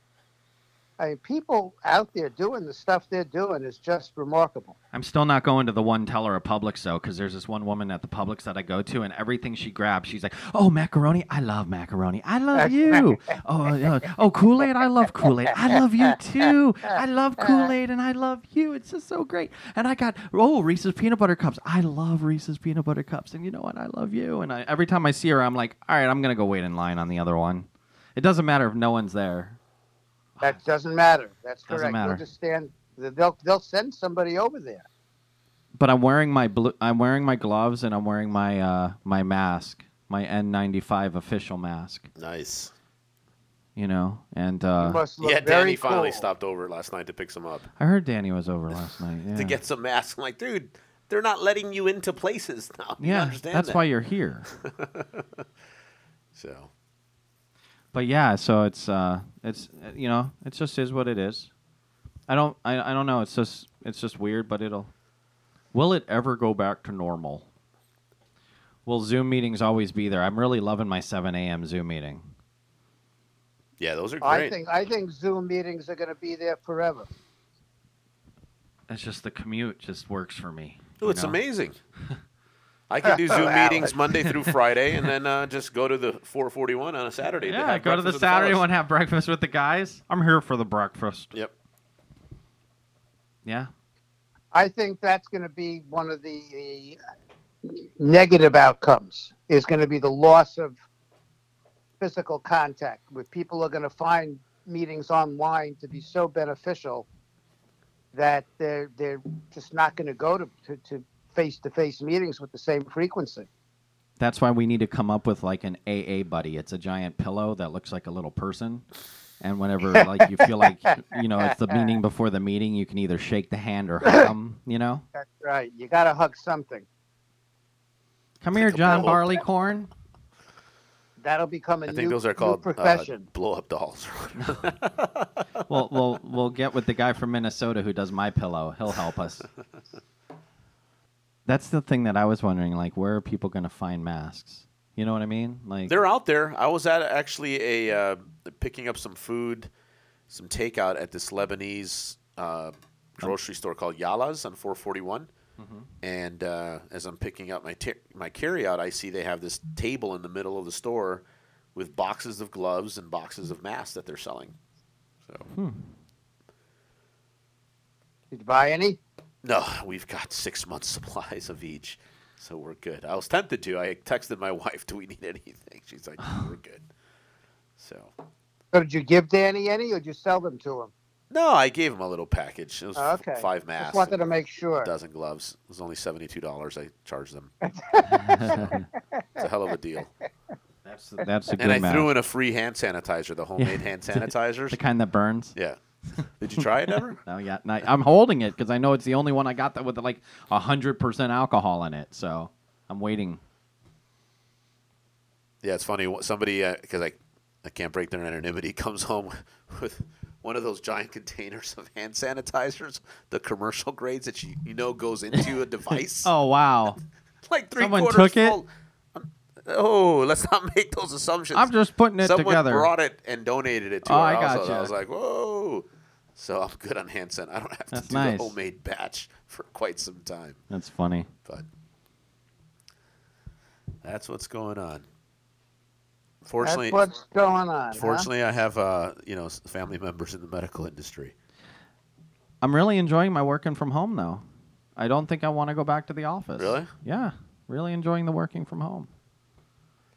[SPEAKER 3] I mean, people out there doing the stuff they're doing is just remarkable.
[SPEAKER 2] I'm still not going to the one teller of Publix though, because there's this one woman at the Publix that I go to, and everything she grabs, she's like, "Oh, macaroni! I love macaroni! I love you! Oh, uh, oh, Kool Aid! I love Kool Aid! I love you too! I love Kool Aid, and I love you! It's just so great! And I got oh Reese's peanut butter cups! I love Reese's peanut butter cups, and you know what? I love you! And I, every time I see her, I'm like, all right, I'm gonna go wait in line on the other one. It doesn't matter if no one's there.
[SPEAKER 3] That doesn't matter. That's
[SPEAKER 2] Doesn't
[SPEAKER 3] correct.
[SPEAKER 2] matter.
[SPEAKER 3] They'll just stand. They'll they'll send somebody over there.
[SPEAKER 2] but I'm wearing my blue. I'm wearing my gloves and I'm wearing my uh, my mask, my N95 official mask.
[SPEAKER 5] Nice.
[SPEAKER 2] You know, and
[SPEAKER 3] You
[SPEAKER 2] uh,
[SPEAKER 3] must look
[SPEAKER 5] Yeah,
[SPEAKER 3] very
[SPEAKER 5] Danny finally stopped over last night to pick some up
[SPEAKER 2] I heard Danny was over last night. Yeah,
[SPEAKER 5] to get some masks. I'm like, dude, they're not letting you into places now. You
[SPEAKER 2] yeah,
[SPEAKER 5] understand
[SPEAKER 2] that's
[SPEAKER 5] that.
[SPEAKER 2] why you're here.
[SPEAKER 5] So
[SPEAKER 2] but yeah, so it's uh, it's uh, you know, it just is what it is. I don't, I, I don't know. It's just, it's just weird, but it'll. Will it ever go back to normal? Will Zoom meetings always be there? I'm really loving my 7 a.m. Zoom meeting.
[SPEAKER 5] yeah, those are great.
[SPEAKER 3] I think I think Zoom meetings are going to be there forever.
[SPEAKER 2] It's just the commute just works for me.
[SPEAKER 5] Oh,
[SPEAKER 2] you
[SPEAKER 5] it's
[SPEAKER 2] know?
[SPEAKER 5] amazing. I can do Zoom meetings Monday through Friday, and then uh, just go to the 441 on a Saturday. to
[SPEAKER 2] Yeah,
[SPEAKER 5] have
[SPEAKER 2] go to the Saturday
[SPEAKER 5] fellas.
[SPEAKER 2] one, have breakfast with the guys. I'm here for the breakfast.
[SPEAKER 5] Yep.
[SPEAKER 2] Yeah.
[SPEAKER 3] I think that's going to be one of the negative outcomes. Is going to be the loss of physical contact. Where people are going to find meetings online to be so beneficial that they're they're just not going to go to to, to face-to-face meetings with the same frequency.
[SPEAKER 2] That's why we need to come up with like an AA buddy. It's a giant pillow that looks like a little person. And whenever like you feel like you know it's the meeting before the meeting, you can either shake the hand or hug them. You know,
[SPEAKER 3] That's right. You got to hug something.
[SPEAKER 2] come here,
[SPEAKER 5] like
[SPEAKER 2] John. Barleycorn.
[SPEAKER 3] That'll become a
[SPEAKER 5] I
[SPEAKER 3] new,
[SPEAKER 5] think those are
[SPEAKER 3] new
[SPEAKER 5] called uh,
[SPEAKER 3] profession.
[SPEAKER 5] blow up dolls.
[SPEAKER 2] We'll we'll we'll get with the guy from Minnesota who does my pillow. He'll help us. That's the thing that I was wondering. Like, where are people going to find masks? You know what I mean? Like,
[SPEAKER 5] They're out there. I was at actually a uh, picking up some food, some takeout at this Lebanese uh, grocery store called Yala's on 441. And uh, as I'm picking up my ta- my carryout, I see they have this table in the middle of the store with boxes of gloves and boxes of masks that they're selling. So hmm.
[SPEAKER 3] Did you buy any?
[SPEAKER 5] No, we've got six months supplies of each, so we're good. I was tempted to. I texted my wife, "Do we need anything?" She's like, we're good. So
[SPEAKER 3] So did you give Danny any, or did you sell them to him?
[SPEAKER 5] no, I gave him a little package. It was
[SPEAKER 3] Oh, okay.
[SPEAKER 5] five masks,
[SPEAKER 3] Just wanted to make sure.
[SPEAKER 5] a dozen gloves. It was only seventy two dollars. I charged them. It's a hell of a deal.
[SPEAKER 2] That's that's a good
[SPEAKER 5] And I
[SPEAKER 2] match.
[SPEAKER 5] threw in a free hand sanitizer, the homemade hand sanitizers.
[SPEAKER 2] the kind that burns.
[SPEAKER 5] Yeah. Did you try it ever?
[SPEAKER 2] No, yeah, no, I'm holding it because I know it's the only one I got that with like hundred percent alcohol in it. So I'm waiting.
[SPEAKER 5] Yeah, it's funny. Somebody, because I, I can't break their anonymity, comes home with one of those giant containers of hand sanitizers, the commercial grades that you, you know goes into a device.
[SPEAKER 2] Oh wow!
[SPEAKER 5] like three
[SPEAKER 2] someone
[SPEAKER 5] quarters
[SPEAKER 2] took it?
[SPEAKER 5] full. Um, Oh, let's not make those assumptions.
[SPEAKER 2] I'm just putting it
[SPEAKER 5] Someone
[SPEAKER 2] together.
[SPEAKER 5] brought it and donated it to
[SPEAKER 2] Oh,
[SPEAKER 5] our
[SPEAKER 2] I
[SPEAKER 5] household.
[SPEAKER 2] gotcha.
[SPEAKER 5] I was like, whoa. So I'm good on hand san. I don't have to do
[SPEAKER 2] nice.
[SPEAKER 5] the homemade batch for quite some time.
[SPEAKER 2] That's funny.
[SPEAKER 5] But that's what's going on. Fortunately,
[SPEAKER 3] That's what's going on. huh?
[SPEAKER 5] Fortunately, I have uh, you know family members in the medical industry.
[SPEAKER 2] I'm really enjoying my working from home though. I don't think I want to go back to the office.
[SPEAKER 5] Really?
[SPEAKER 2] Yeah, really enjoying the working from home.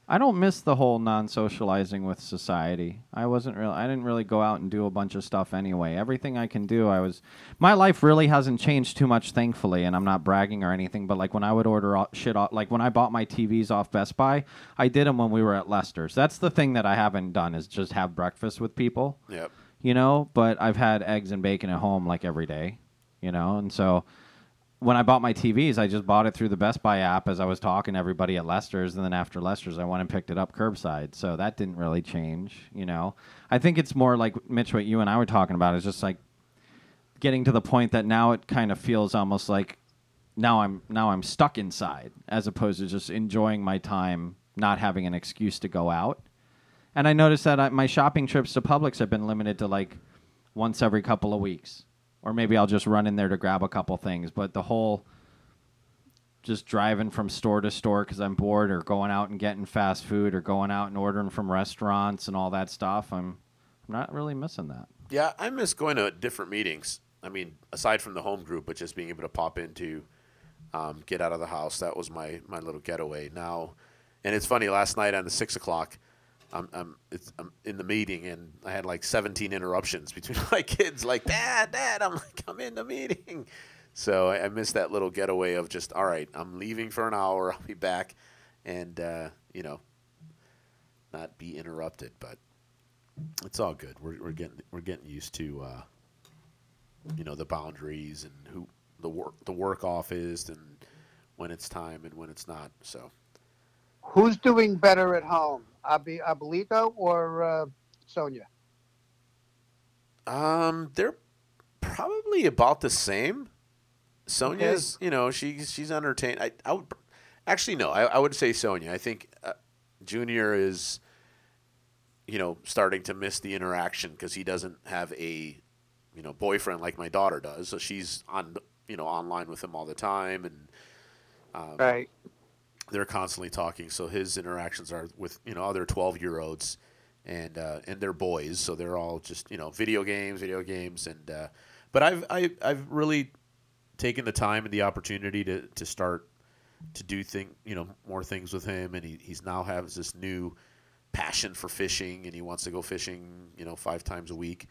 [SPEAKER 2] I don't miss the whole non-socializing with society. I wasn't really I didn't really go out and do a bunch of stuff anyway. Everything I can do, I was my life really hasn't changed too much thankfully, and I'm not bragging or anything, but like when I would order shit off, like when I bought my TVs off Best Buy, I did them when we were at Lester's. That's the thing that I haven't done is just have breakfast with people
[SPEAKER 5] Yep.
[SPEAKER 2] you know, but I've had eggs and bacon at home like every day, you know, and so when I bought my TVs, I just bought it through the Best Buy app as I was talking to everybody at Lester's, and then after Lester's, I went and picked it up curbside. So that didn't really change, you know. I think it's more like Mitch, what you and I were talking about is just like getting to the point that now it kind of feels almost like now I'm now I'm stuck inside as opposed to just enjoying my time, not having an excuse to go out. And I noticed that I, my shopping trips to Publix have been limited to like once every couple of weeks, or maybe I'll just run in there to grab a couple things. But the whole just driving from store to store because I'm bored, or going out and getting fast food, or going out and ordering from restaurants and all that stuff, I'm I'm not really missing that.
[SPEAKER 5] Yeah, I miss going to different meetings. I mean, aside from the home group, but just being able to pop into, um, get out of the house. That was my my little getaway. Now, and it's funny. Last night on the six o'clock, I'm I'm, it's, I'm in the meeting and I had like 17 interruptions between my kids. Like, Dad, Dad. I'm like, I'm in the meeting. So I, I missed that little getaway of just, all right, I'm leaving for an hour. I'll be back, and uh, you know, not be interrupted. But it's all good. We're, we're getting we're getting used to uh, you know the boundaries and who the work the work off is and when it's time and when it's not. So
[SPEAKER 3] Who's doing better at home, Abi Abuelito or uh, Sonia?
[SPEAKER 5] um, they're probably about the same. Sonia's you know she's she's entertained. I I would actually no I, I would say Sonia. I think uh, Junior is you know starting to miss the interaction because he doesn't have a you know boyfriend like my daughter does. So she's on you know online with him all the time and. Um,
[SPEAKER 3] Right.
[SPEAKER 5] They're constantly talking. So his interactions are with you know other twelve year olds, and uh, and they're boys, so they're all just you know video games, video games, and uh, but I've I, I've really taken the time and the opportunity to to start to do thing you know more things with him, and he he's now has this new passion for fishing, and he wants to go fishing you know five times a week.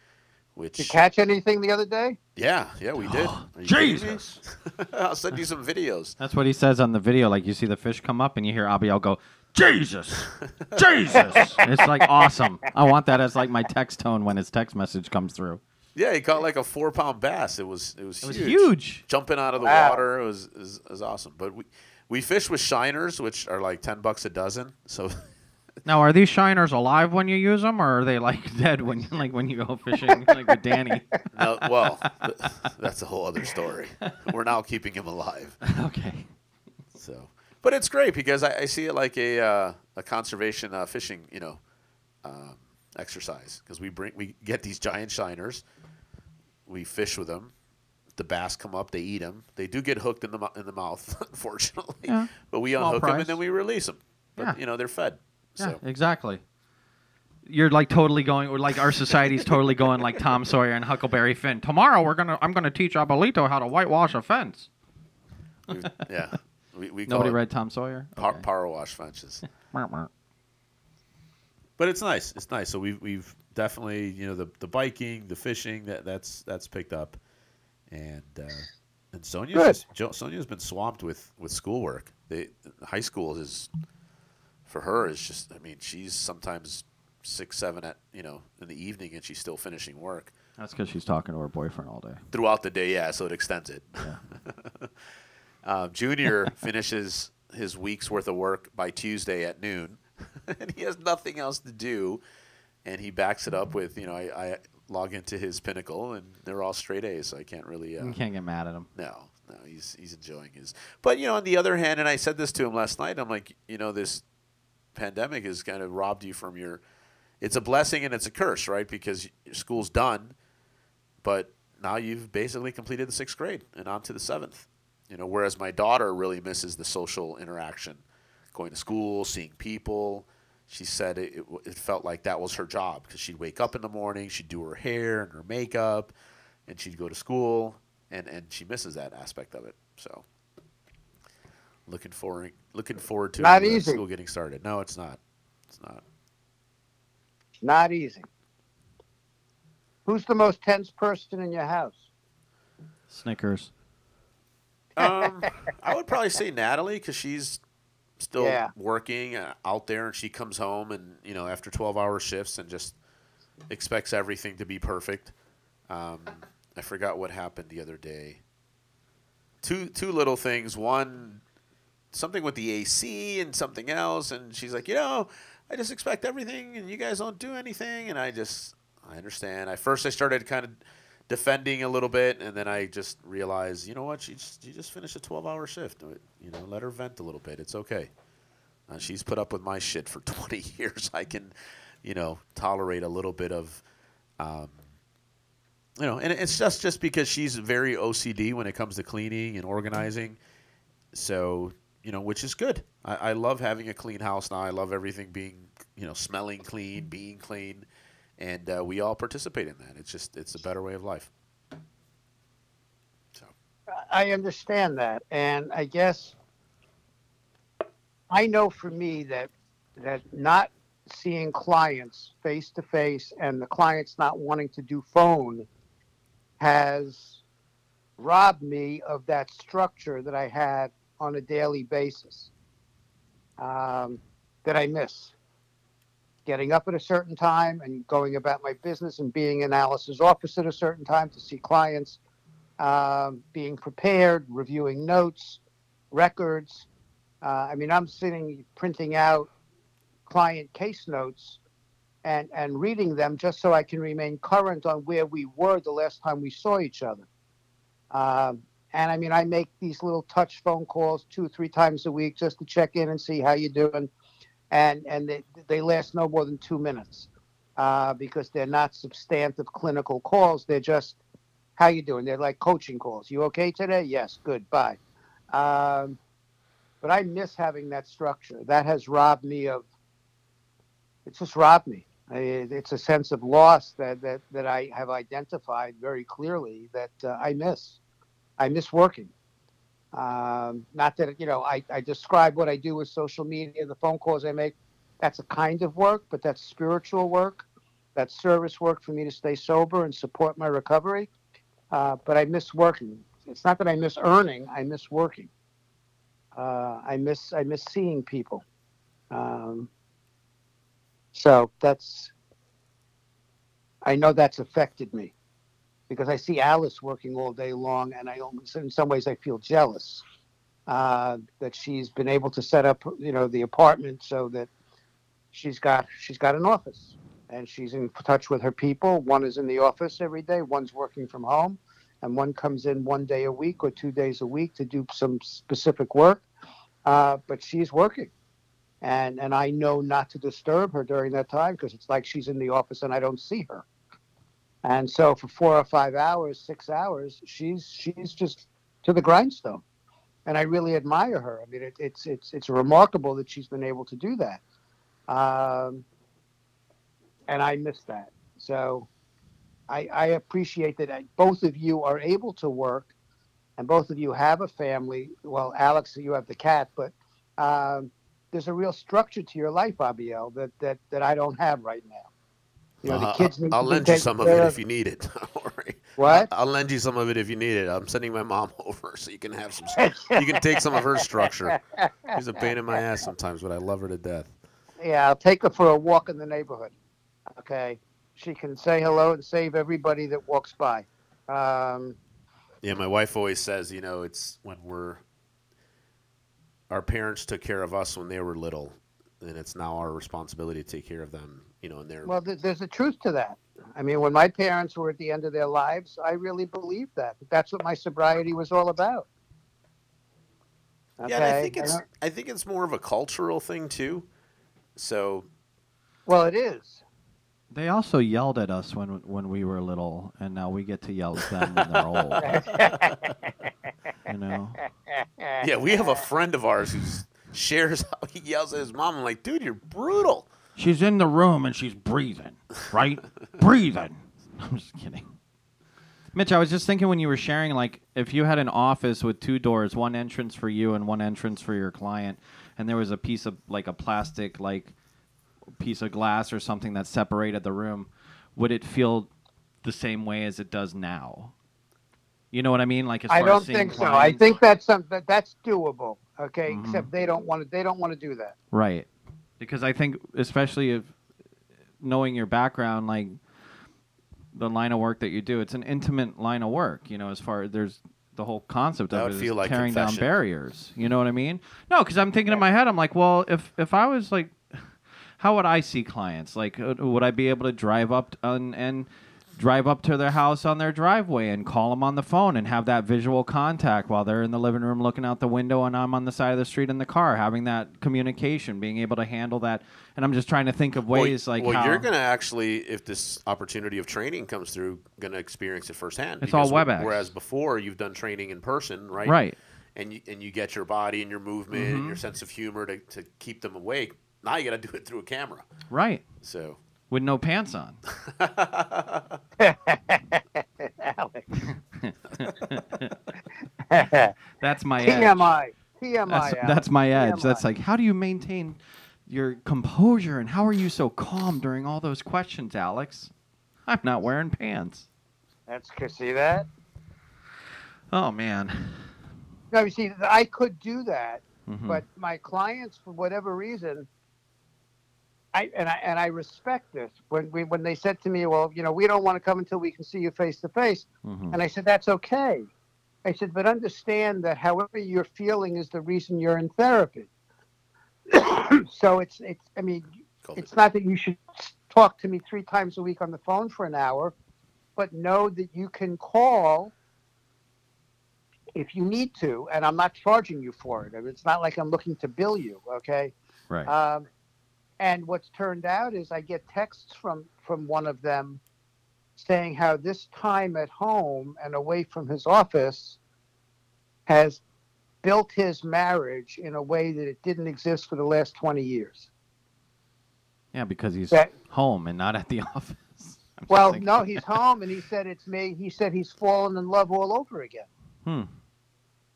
[SPEAKER 5] Which
[SPEAKER 3] Did you catch anything the other day?
[SPEAKER 5] yeah yeah we did. Are you kidding me?
[SPEAKER 2] Jesus.
[SPEAKER 5] I'll send you some videos.
[SPEAKER 2] That's what he says on the video. Like you see the fish come up and you hear Abiel go, Jesus, Jesus. it's like awesome. I want that as like my text tone when his text message comes through.
[SPEAKER 5] Yeah, he caught like a four pound bass. It was it was
[SPEAKER 2] It was
[SPEAKER 5] huge.
[SPEAKER 2] huge.
[SPEAKER 5] Jumping out of the
[SPEAKER 3] Wow.
[SPEAKER 5] water it was, it was it was awesome. But we we fish with shiners, which are like ten bucks a dozen. So
[SPEAKER 2] Now, are these shiners alive when you use them, or are they like dead when like when you go fishing like with Danny?
[SPEAKER 5] no, well, that's a whole other story. We're now keeping him alive.
[SPEAKER 2] okay.
[SPEAKER 5] So, but it's great because I, I see it like a uh, a conservation uh, fishing, you know, um, exercise because we bring we get these giant shiners, we fish with them. The bass come up, they eat them. They do get hooked in the in the mouth, unfortunately.
[SPEAKER 2] Yeah.
[SPEAKER 5] But we
[SPEAKER 2] Small
[SPEAKER 5] unhook them and then we release them. But
[SPEAKER 2] Yeah.
[SPEAKER 5] you know they're fed.
[SPEAKER 2] Yeah,
[SPEAKER 5] So
[SPEAKER 2] exactly. You're like totally going, or like our society's totally going like Tom Sawyer and Huckleberry Finn. Tomorrow we're gonna, I'm gonna teach Abuelito how to whitewash a fence.
[SPEAKER 5] we've- yeah, we, we
[SPEAKER 2] Nobody read Tom Sawyer.
[SPEAKER 5] par-
[SPEAKER 2] Okay.
[SPEAKER 5] power wash fences.
[SPEAKER 2] Meow, meow.
[SPEAKER 6] but it's nice. It's nice. So we've we've definitely you know the the biking, the fishing that that's that's picked up, and uh, and Sonia's Sonia's been swamped with with schoolwork. They high school is for her is just. I mean, she's sometimes six seven at you know in the evening and she's still finishing work
[SPEAKER 2] That's because she's talking to her boyfriend all day.
[SPEAKER 5] throughout the day. Yeah, so it extends it. um, Junior finishes his week's worth of work by Tuesday at noon, and he has nothing else to do. And he backs it up with, you know, I, I log into his Pinnacle, and they're all straight A's. So I can't really. Uh,
[SPEAKER 2] You can't get mad at him.
[SPEAKER 5] no, no, he's he's enjoying his. But you know, on the other hand, and I said this to him last night. I'm like, you know, this pandemic has kind of robbed you from your. It's a blessing and it's a curse, right? Because school's done, but now you've basically completed the sixth grade and on to the seventh. You know, whereas my daughter really misses the social interaction, going to school, seeing people. She said it, it, it felt like that was her job because she'd wake up in the morning, she'd do her hair and her makeup, and she'd go to school, and, and she misses that aspect of it. So, looking forward looking forward to
[SPEAKER 3] Not easy.
[SPEAKER 5] school getting started. No, it's not. It's not.
[SPEAKER 3] Not easy. Who's the most tense person in your house?
[SPEAKER 2] Snickers.
[SPEAKER 5] Um, I would probably say Natalie because she's still
[SPEAKER 3] Yeah.
[SPEAKER 5] working uh, out there, and she comes home and you know after twelve hour shifts and just expects everything to be perfect. Um, I forgot what happened the other day. Two two little things. One something with the AC and something else, and she's like, you know, I just expect everything, and you guys don't do anything, and I just I understand. At first, I started kind of defending a little bit, and then I just realized, you know what? She just, she just finished a twelve-hour shift. You know, let her vent a little bit. It's okay. Uh, she's put up with my shit for twenty years. I can, you know, tolerate a little bit of, um, you know, and it's just just because she's very OCD when it comes to cleaning and organizing. So you know, which is good. I, I love having a clean house now. I love everything being, you know, smelling clean, being clean, and uh, we all participate in that. It's just it's a better way of life. So
[SPEAKER 3] I understand that, and I guess I know for me that that not seeing clients face to face and the clients not wanting to do phone has robbed me of that structure that I had on a daily basis um, that I miss. Getting up at a certain time and going about my business and being in Alice's office at a certain time to see clients um, being prepared, reviewing notes, records. Uh, I mean, I'm sitting printing out client case notes and, and reading them just so I can remain current on where we were the last time we saw each other. Um, and I mean, I make these little touch phone calls two three times a week just to check in and see how you're doing. And, and they, they last no more than two minutes uh, because they're not substantive clinical calls. They're just how you doing? They're like coaching calls. You okay today? Yes, good. Bye. Um, but I miss having that structure. That has robbed me of. It's just robbed me. It's a sense of loss that that that I have identified very clearly that uh, I miss. I miss working. Um, not that you know I, I describe what I do with social media, the phone calls I make. That's a kind of work, but that's spiritual work. That's service work for me to stay sober and support my recovery uh, but I miss working. It's not that I miss earning; I miss working. Uh, I miss I miss seeing people. Um, so that's I know that's affected me because I see Alice working all day long, and I almost, in some ways I feel jealous uh, that she's been able to set up you know the apartment so that she's got she's got an office and she's in touch with her people. One is in the office every day, one's working from home, and one comes in one day a week or two days a week to do some specific work. Uh, but she's working, and and I know not to disturb her during that time because it's like she's in the office and I don't see her. And so for four or five hours, six hours, she's she's just to the grindstone, and I really admire her. I mean, it, it's it's it's remarkable that she's been able to do that. Um, and I miss that. So I, I appreciate that both of you are able to work and both of you have a family. Well, Alex, you have the cat, but um, there's a real structure to your life, Abiel, that that that I don't have right now. You know,
[SPEAKER 5] Uh,
[SPEAKER 3] the kids need
[SPEAKER 5] I'll
[SPEAKER 3] be
[SPEAKER 5] lend you some of it if you need it. Don't worry.
[SPEAKER 3] What?
[SPEAKER 5] I'll lend you some of it if you need it. I'm sending my mom over so you can have some. You can take some of her structure. She's a pain in my ass sometimes, but I love her to death.
[SPEAKER 3] Yeah, I'll take her for a walk in the neighborhood. Okay, she can say hello and save everybody that walks by. Um,
[SPEAKER 5] Yeah, my wife always says, you know, it's when we're our parents took care of us when they were little, and it's now our responsibility to take care of them. You know, and they're
[SPEAKER 3] well, th- there's a truth to that. I mean, when my parents were at the end of their lives, I really believed that. That's what my sobriety was all about.
[SPEAKER 5] yeah. And I think it's
[SPEAKER 3] don't-
[SPEAKER 5] I think it's more of a cultural thing too. So
[SPEAKER 3] well, it is.
[SPEAKER 2] They also yelled at us when when we were little, and now we get to yell at them when they're old. You know,
[SPEAKER 5] yeah, we have a friend of ours who shares how he yells at his mom. I'm like, dude, you're brutal.
[SPEAKER 2] She's in the room and she's breathing, right? breathing. I'm just kidding. Mitch, I was just thinking when you were sharing, like, if you had an office with two doors, one entrance for you and one entrance for your client, and there was a piece of like a plastic, like piece of glass or something that separated the room, would it feel the same way as it does now? You know what I mean? Like, as
[SPEAKER 3] I don't think so. I think that's something that, that's doable. Okay,
[SPEAKER 2] Mhm.
[SPEAKER 3] except they don't want to. They don't want to do that.
[SPEAKER 2] Right. Because I think, especially if knowing your background, like the line of work that you do, it's an intimate line of work. You know, as far as there's the whole concept
[SPEAKER 5] That
[SPEAKER 2] of
[SPEAKER 5] would
[SPEAKER 2] it is
[SPEAKER 5] feel like
[SPEAKER 2] tearing down barriers. You know what I mean? No, because I'm thinking in my head, I'm like, well, if if I was like, how would I see clients? Like, uh, would I be able to drive up and and drive up to their house on their driveway and call them on the phone and have that visual contact while they're in the living room looking out the window and I'm on the side of the street in the car having that communication being able to handle that and I'm just trying to think of
[SPEAKER 5] Well,
[SPEAKER 2] ways like
[SPEAKER 5] well, you're gonna actually, if this opportunity of training comes through, gonna experience it firsthand.
[SPEAKER 2] It's all WebEx.
[SPEAKER 5] Whereas before, you've done training in person, right?
[SPEAKER 2] right
[SPEAKER 5] And you and you get your body and your movement
[SPEAKER 2] Mm-hmm.
[SPEAKER 5] and your sense of humor to, to keep them awake. Now you got to do it through a camera.
[SPEAKER 2] right
[SPEAKER 5] So
[SPEAKER 2] with no pants on
[SPEAKER 3] Alex.
[SPEAKER 2] that's my edge.
[SPEAKER 3] TMI. TMI.
[SPEAKER 2] That's,
[SPEAKER 3] Alex.
[SPEAKER 2] that's my edge. That's like, how do you maintain your composure and how are you so calm during all those questions, Alex? I'm not wearing pants.
[SPEAKER 3] That's see that.
[SPEAKER 2] Oh man.
[SPEAKER 3] No, you see, I could do that,
[SPEAKER 2] Mhm.
[SPEAKER 3] but my clients, for whatever reason, I and I and I respect this. When we when they said to me, "Well, you know, we don't want to come until we can see you face to face,"
[SPEAKER 2] Mhm.
[SPEAKER 3] and I said, "That's okay." I said, "But understand that however you're feeling is the reason you're in therapy." so it's it's. I mean, it's not that you should talk to me three times a week on the phone for an hour, but know that you can call if you need to, and I'm not charging you for it. It's not like I'm looking to bill you, okay?
[SPEAKER 2] Right.
[SPEAKER 3] Um, and what's turned out is I get texts from from one of them saying how this time at home and away from his office has built his marriage in a way that it didn't exist for the last 20 years.
[SPEAKER 2] yeah, because he's
[SPEAKER 3] that-
[SPEAKER 2] home and not at the office. I'm
[SPEAKER 3] Well, no, he's home, and he said it's me. He said he's fallen in love all over again,
[SPEAKER 2] Hmm.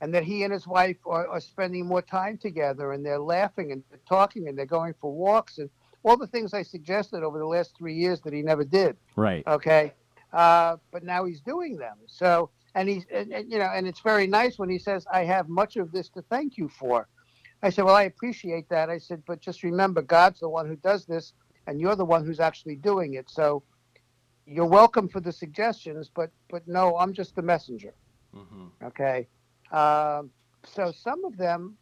[SPEAKER 3] And that he and his wife are, are spending more time together, and they're laughing and they're talking, and they're going for walks, and all the things I suggested over the last three years that he never did.
[SPEAKER 2] Right.
[SPEAKER 3] Okay, uh, but now he's doing them. So, and he's, and, and, you know, and it's very nice when he says, "I have much of this to thank you for." I said, "Well, I appreciate that." I said, "But just remember, God's the one who does this, and you're the one who's actually doing it. So." You're welcome for the suggestions, but but no, I'm just the messenger.
[SPEAKER 2] hmm
[SPEAKER 3] Okay, um, so some of them.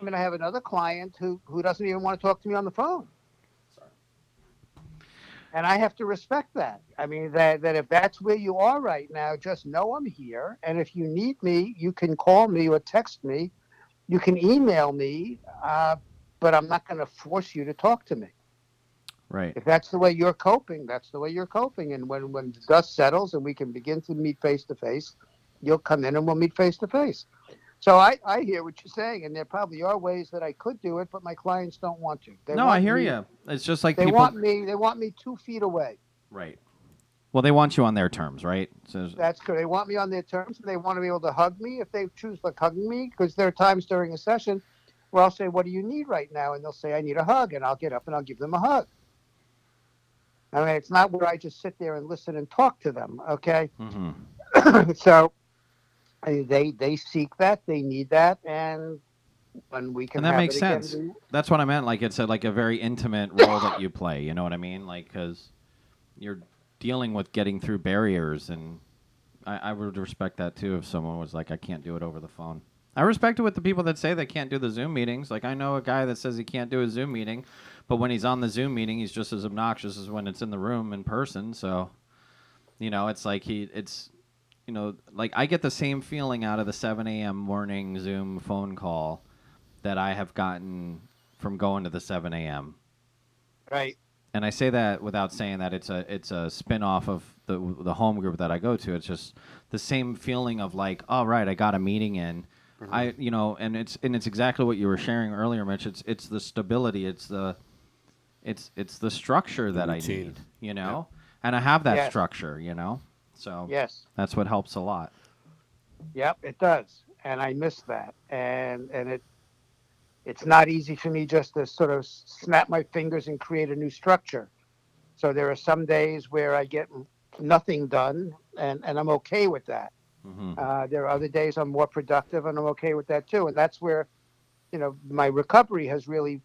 [SPEAKER 3] I mean, I have another client who who doesn't even want to talk to me on the phone. And I have to respect that. I mean, that, that if that's where you are right now, just know I'm here. And if you need me, you can call me or text me. You can email me, uh, but I'm not going to force you to talk to me.
[SPEAKER 2] Right.
[SPEAKER 3] If that's the way you're coping, that's the way you're coping. And when, when the dust settles and we can begin to meet face to face, you'll come in and we'll meet face to face. So I, I hear what you're saying, and there probably are ways that I could do it, but my clients don't want to. They
[SPEAKER 2] no,
[SPEAKER 3] want
[SPEAKER 2] I hear
[SPEAKER 3] me-
[SPEAKER 2] you. It's just like
[SPEAKER 3] They
[SPEAKER 2] people.
[SPEAKER 3] want me. They want me two feet away.
[SPEAKER 2] Right. Well, they want you on their terms, right? So,
[SPEAKER 3] That's good. They want me on their terms. and They want to be able to hug me if they choose like hugging me, because there are times during a session where I'll say, "What do you need right now?" And they'll say, "I need a hug," and I'll get up and I'll give them a hug. I mean, it's not where I just sit there and listen and talk to them. Okay,
[SPEAKER 2] hmm
[SPEAKER 3] so they they seek that, they need that, and when we can
[SPEAKER 2] And that makes
[SPEAKER 3] again,
[SPEAKER 2] sense.
[SPEAKER 3] we-
[SPEAKER 2] That's what I meant. Like it's a, like a very intimate role that you play. You know what I mean? Like because you're dealing with getting through barriers, and I, I would respect that too. If someone was like, "I can't do it over the phone," I respect it with the people that say they can't do the Zoom meetings. Like I know a guy that says he can't do a Zoom meeting, but when he's on the Zoom meeting, he's just as obnoxious as when it's in the room in person. So, you know, it's like he it's. You know, like I get the same feeling out of the 7 a.m. morning Zoom phone call that I have gotten from going to the 7 a.m.
[SPEAKER 3] right.
[SPEAKER 2] And I say that without saying that it's a it's a spin off of the the home group that I go to. It's just the same feeling of like, all right, I got a meeting in. Mm-hmm. I you know, and it's and it's exactly what you were sharing earlier, Mitch. It's it's the stability. It's the it's it's the structure that I need. You know, and I have that
[SPEAKER 3] Yes.
[SPEAKER 2] structure. You know, so
[SPEAKER 3] Yes.
[SPEAKER 2] that's what helps a lot.
[SPEAKER 3] Yep, it does, and I miss that, and and it it's not easy for me just to sort of snap my fingers and create a new structure. So there are some days where I get nothing done, and and I'm okay with that.
[SPEAKER 2] hmm
[SPEAKER 3] Uh, there are other days I'm more productive, and I'm okay with that too. And that's where, you know, my recovery has really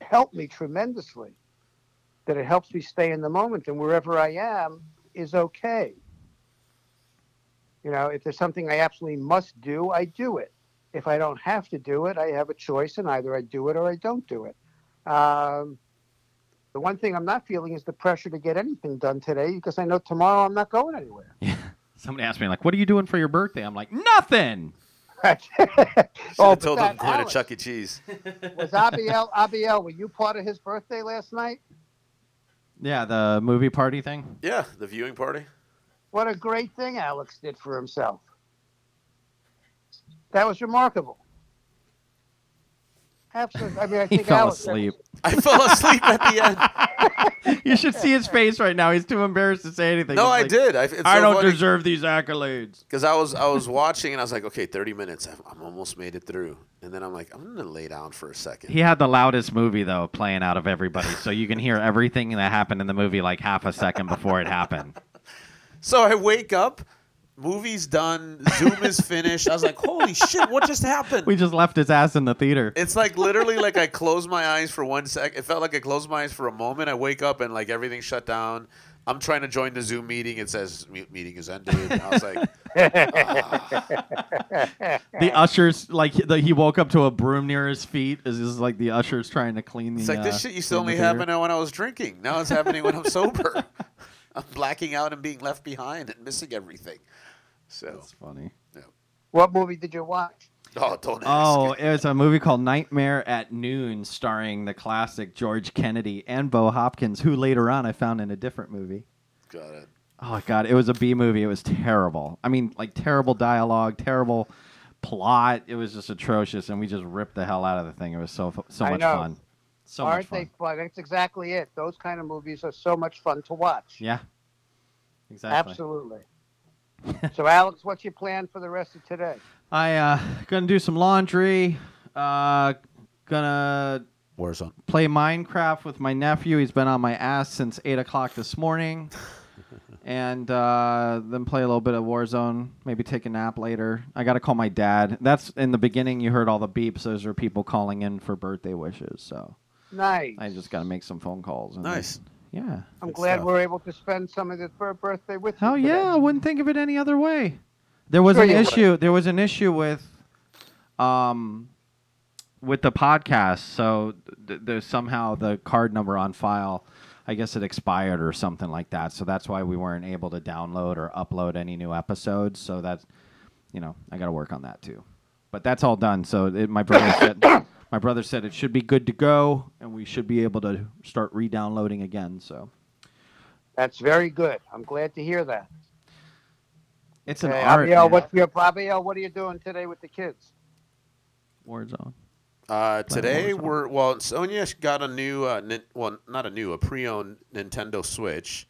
[SPEAKER 3] helped me tremendously. That it helps me stay in the moment, and wherever I am is okay. You know, if there's something I absolutely must do, I do it. If I don't have to do it, I have a choice, and either I do it or I don't do it. Um, the one thing I'm not feeling is the pressure to get anything done today because I know tomorrow I'm not going anywhere.
[SPEAKER 2] Yeah. Somebody asked me like, "What are you doing for your birthday?" I'm like, "Nothing."
[SPEAKER 3] oh,
[SPEAKER 5] Should told him
[SPEAKER 3] that,
[SPEAKER 5] going to Chuck E. Cheese.
[SPEAKER 3] was Abiel Abiel? Were you part of his birthday last night?
[SPEAKER 2] Yeah, the movie party thing.
[SPEAKER 5] Yeah, the viewing party.
[SPEAKER 3] What a great thing Alex did for himself. That was remarkable. Absolutely. I mean, I think Alex.
[SPEAKER 2] He
[SPEAKER 3] think
[SPEAKER 2] fell
[SPEAKER 3] Alex,
[SPEAKER 2] asleep.
[SPEAKER 5] I fell asleep at the end.
[SPEAKER 2] you should see his face right now. He's too embarrassed to say anything.
[SPEAKER 5] No, I
[SPEAKER 2] like,
[SPEAKER 5] did. I, it's
[SPEAKER 2] I
[SPEAKER 5] so
[SPEAKER 2] don't
[SPEAKER 5] funny.
[SPEAKER 2] deserve these accolades.
[SPEAKER 5] Because I was I was watching and I was like, okay, thirty minutes. I've, I'm almost made it through. And then I'm like, I'm gonna lay down for a second.
[SPEAKER 2] He had the loudest movie though playing out of everybody, so you can hear everything that happened in the movie like half a second before it happened.
[SPEAKER 5] So I wake up, movie's done, Zoom is finished. I was like, holy shit, what just happened?
[SPEAKER 2] We just left his ass in the theater.
[SPEAKER 5] It's like literally like I closed my eyes for one sec. It felt like I closed my eyes for a moment. I wake up and like everything shut down. I'm trying to join the Zoom meeting. It says "Me- meeting is ended. And I was like,
[SPEAKER 2] The ushers like he, the, he woke up to a broom near his feet. Is this is like the ushers trying to clean the?
[SPEAKER 5] it's like
[SPEAKER 2] uh,
[SPEAKER 5] this shit used to
[SPEAKER 2] clean the
[SPEAKER 5] only happen when I was drinking. Now it's happening when I'm sober. I'm blacking out and being left behind and missing everything. So,
[SPEAKER 2] That's funny. Yeah.
[SPEAKER 3] what movie did you watch?
[SPEAKER 5] oh, don't ask.
[SPEAKER 2] Oh, it was a movie called Nightmare at Noon, starring the classic George Kennedy and Bo Hopkins, who later on I found in a different movie.
[SPEAKER 5] Got it.
[SPEAKER 2] Oh god, it was a B movie. It was terrible. I mean, like terrible dialogue, terrible plot. It was just atrocious, and we just ripped the hell out of the thing. It was so fu- so
[SPEAKER 3] I
[SPEAKER 2] much
[SPEAKER 3] know.
[SPEAKER 2] fun. So much
[SPEAKER 3] Aren't
[SPEAKER 2] fun.
[SPEAKER 3] they fun? That's exactly it. Those kind of movies are so much fun to watch.
[SPEAKER 2] Yeah. Exactly.
[SPEAKER 3] Absolutely. so, Alex, what's your plan for the rest of today?
[SPEAKER 2] I uh gonna do some laundry. Uh, gonna
[SPEAKER 5] Warzone.
[SPEAKER 2] play Minecraft with my nephew. He's been on my ass since eight o'clock this morning. and uh, then play a little bit of Warzone. Maybe take a nap later. I got to call my dad. That's in the beginning. You heard all the beeps. Those are people calling in for birthday wishes. So
[SPEAKER 3] Nice.
[SPEAKER 2] I just got to make some phone calls. and
[SPEAKER 5] Nice.
[SPEAKER 2] then- yeah.
[SPEAKER 3] I'm
[SPEAKER 5] Good
[SPEAKER 3] glad
[SPEAKER 5] stuff.
[SPEAKER 3] we're able to spend some of this bir- birthday with you. Today.
[SPEAKER 2] yeah! I wouldn't think of it any other way. There was
[SPEAKER 3] Sure
[SPEAKER 2] an
[SPEAKER 3] you would.
[SPEAKER 2] issue. There was an issue with, um, with the podcast. So th- there's somehow the card number on file. I guess it expired or something like that. So that's why we weren't able to download or upload any new episodes. So that's, you know, I got to work on that too. But that's all done. So it, my brother said, my brother said it should be good to go, and we should be able to start re-downloading again. So
[SPEAKER 3] That's very good. I'm glad to hear that.
[SPEAKER 2] it's an
[SPEAKER 3] Okay,
[SPEAKER 2] art.
[SPEAKER 3] Abiel, what's your Abiel, what are you doing today with the kids?
[SPEAKER 2] Warzone.
[SPEAKER 5] Uh, today
[SPEAKER 2] Warzone.
[SPEAKER 5] we're well. Sonia got a new, uh, nin- well, not a new, a pre-owned Nintendo Switch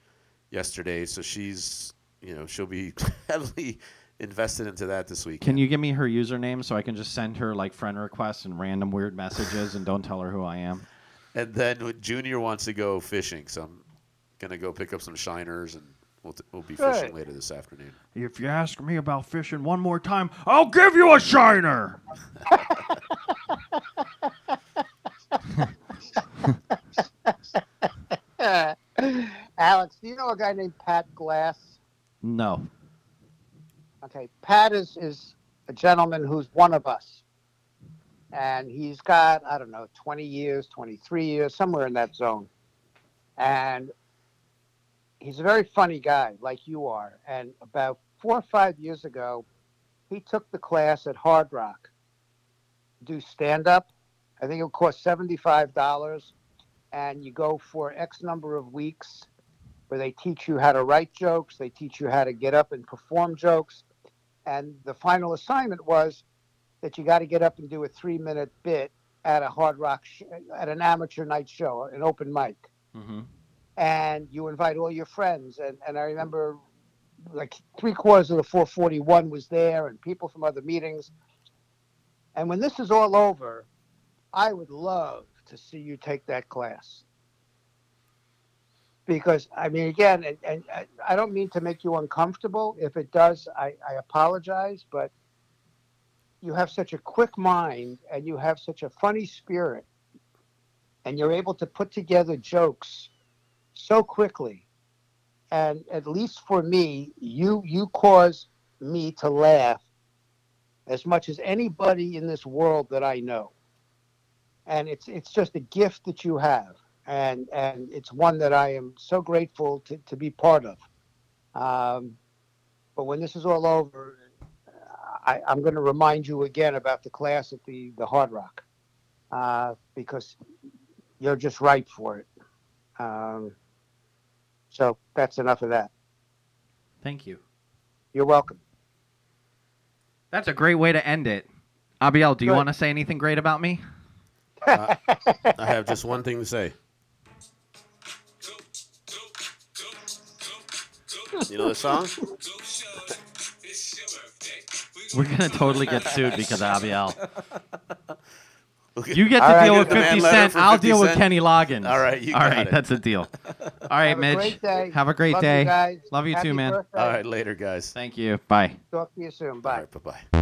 [SPEAKER 5] yesterday. So she's, you know, she'll be heavily
[SPEAKER 6] invested into that this week.
[SPEAKER 2] Can you give me her username so I can just send her like friend requests and random weird messages and don't tell her who I am?
[SPEAKER 6] And then Junior wants to go fishing, so I'm gonna go pick up some shiners, and we'll t- we'll be fishing
[SPEAKER 3] Good.
[SPEAKER 6] later this afternoon.
[SPEAKER 2] If you ask me about fishing one more time, I'll give you a shiner.
[SPEAKER 3] Alex, do you know a guy named Pat Glass?
[SPEAKER 2] No.
[SPEAKER 3] Okay, Pat is is a gentleman who's one of us, and he's got I don't know 20 years, 23 years, somewhere in that zone, and he's a very funny guy, like you are. And about four or five years ago, he took the class at Hard Rock, do stand up. I think it would cost seventy five dollars, and you go for X number of weeks. Where they teach you how to write jokes, they teach you how to get up and perform jokes, and the final assignment was that you got to get up and do a three minute bit at a hard rock sh- at an amateur night show an open mic.
[SPEAKER 2] Mm-hmm.
[SPEAKER 3] and you invite all your friends and, and i remember like three quarters of the 441 was there and people from other meetings. And when this is all over i would love to see you take that class because i mean again and, and I- don't mean to make you uncomfortable. If it does I, I apologize but you have such a quick mind and you have such a funny spirit and you're able to put together jokes so quickly. And at least for me you you cause me to laugh as much as anybody in this world that i know. And it's it's just a gift that you have and and it's one that i am so grateful to, to be part of um, but when this is all over I, i'm going to remind you again about the class at the the hard rock uh, because you're just right for it um, so that's enough of that.
[SPEAKER 2] Thank you.
[SPEAKER 3] You're welcome.
[SPEAKER 2] That's a great way to end it. Abiel, do you want to say anything great about me?
[SPEAKER 6] I have just one thing to say.
[SPEAKER 5] You know the song?
[SPEAKER 2] We're gonna totally get sued because of Abiel. You get to
[SPEAKER 3] All right,
[SPEAKER 2] deal with
[SPEAKER 5] the
[SPEAKER 2] 50
[SPEAKER 5] letter
[SPEAKER 2] Cent.
[SPEAKER 5] for
[SPEAKER 2] I'll
[SPEAKER 5] 50
[SPEAKER 2] deal with
[SPEAKER 5] Cent.
[SPEAKER 2] Kenny Loggins.
[SPEAKER 5] All right, you
[SPEAKER 2] All
[SPEAKER 5] got
[SPEAKER 2] right,
[SPEAKER 5] it.
[SPEAKER 2] that's a deal. All right,
[SPEAKER 3] Have a
[SPEAKER 2] Mitch.
[SPEAKER 3] great day.
[SPEAKER 2] Have a great
[SPEAKER 3] Love
[SPEAKER 2] day.
[SPEAKER 3] You guys.
[SPEAKER 2] Love you
[SPEAKER 3] Happy
[SPEAKER 2] too, man.
[SPEAKER 3] birthday.
[SPEAKER 6] All right, later, guys.
[SPEAKER 2] Thank you. Bye.
[SPEAKER 3] Talk to you soon.
[SPEAKER 6] All
[SPEAKER 3] Bye.
[SPEAKER 6] right, bye bye.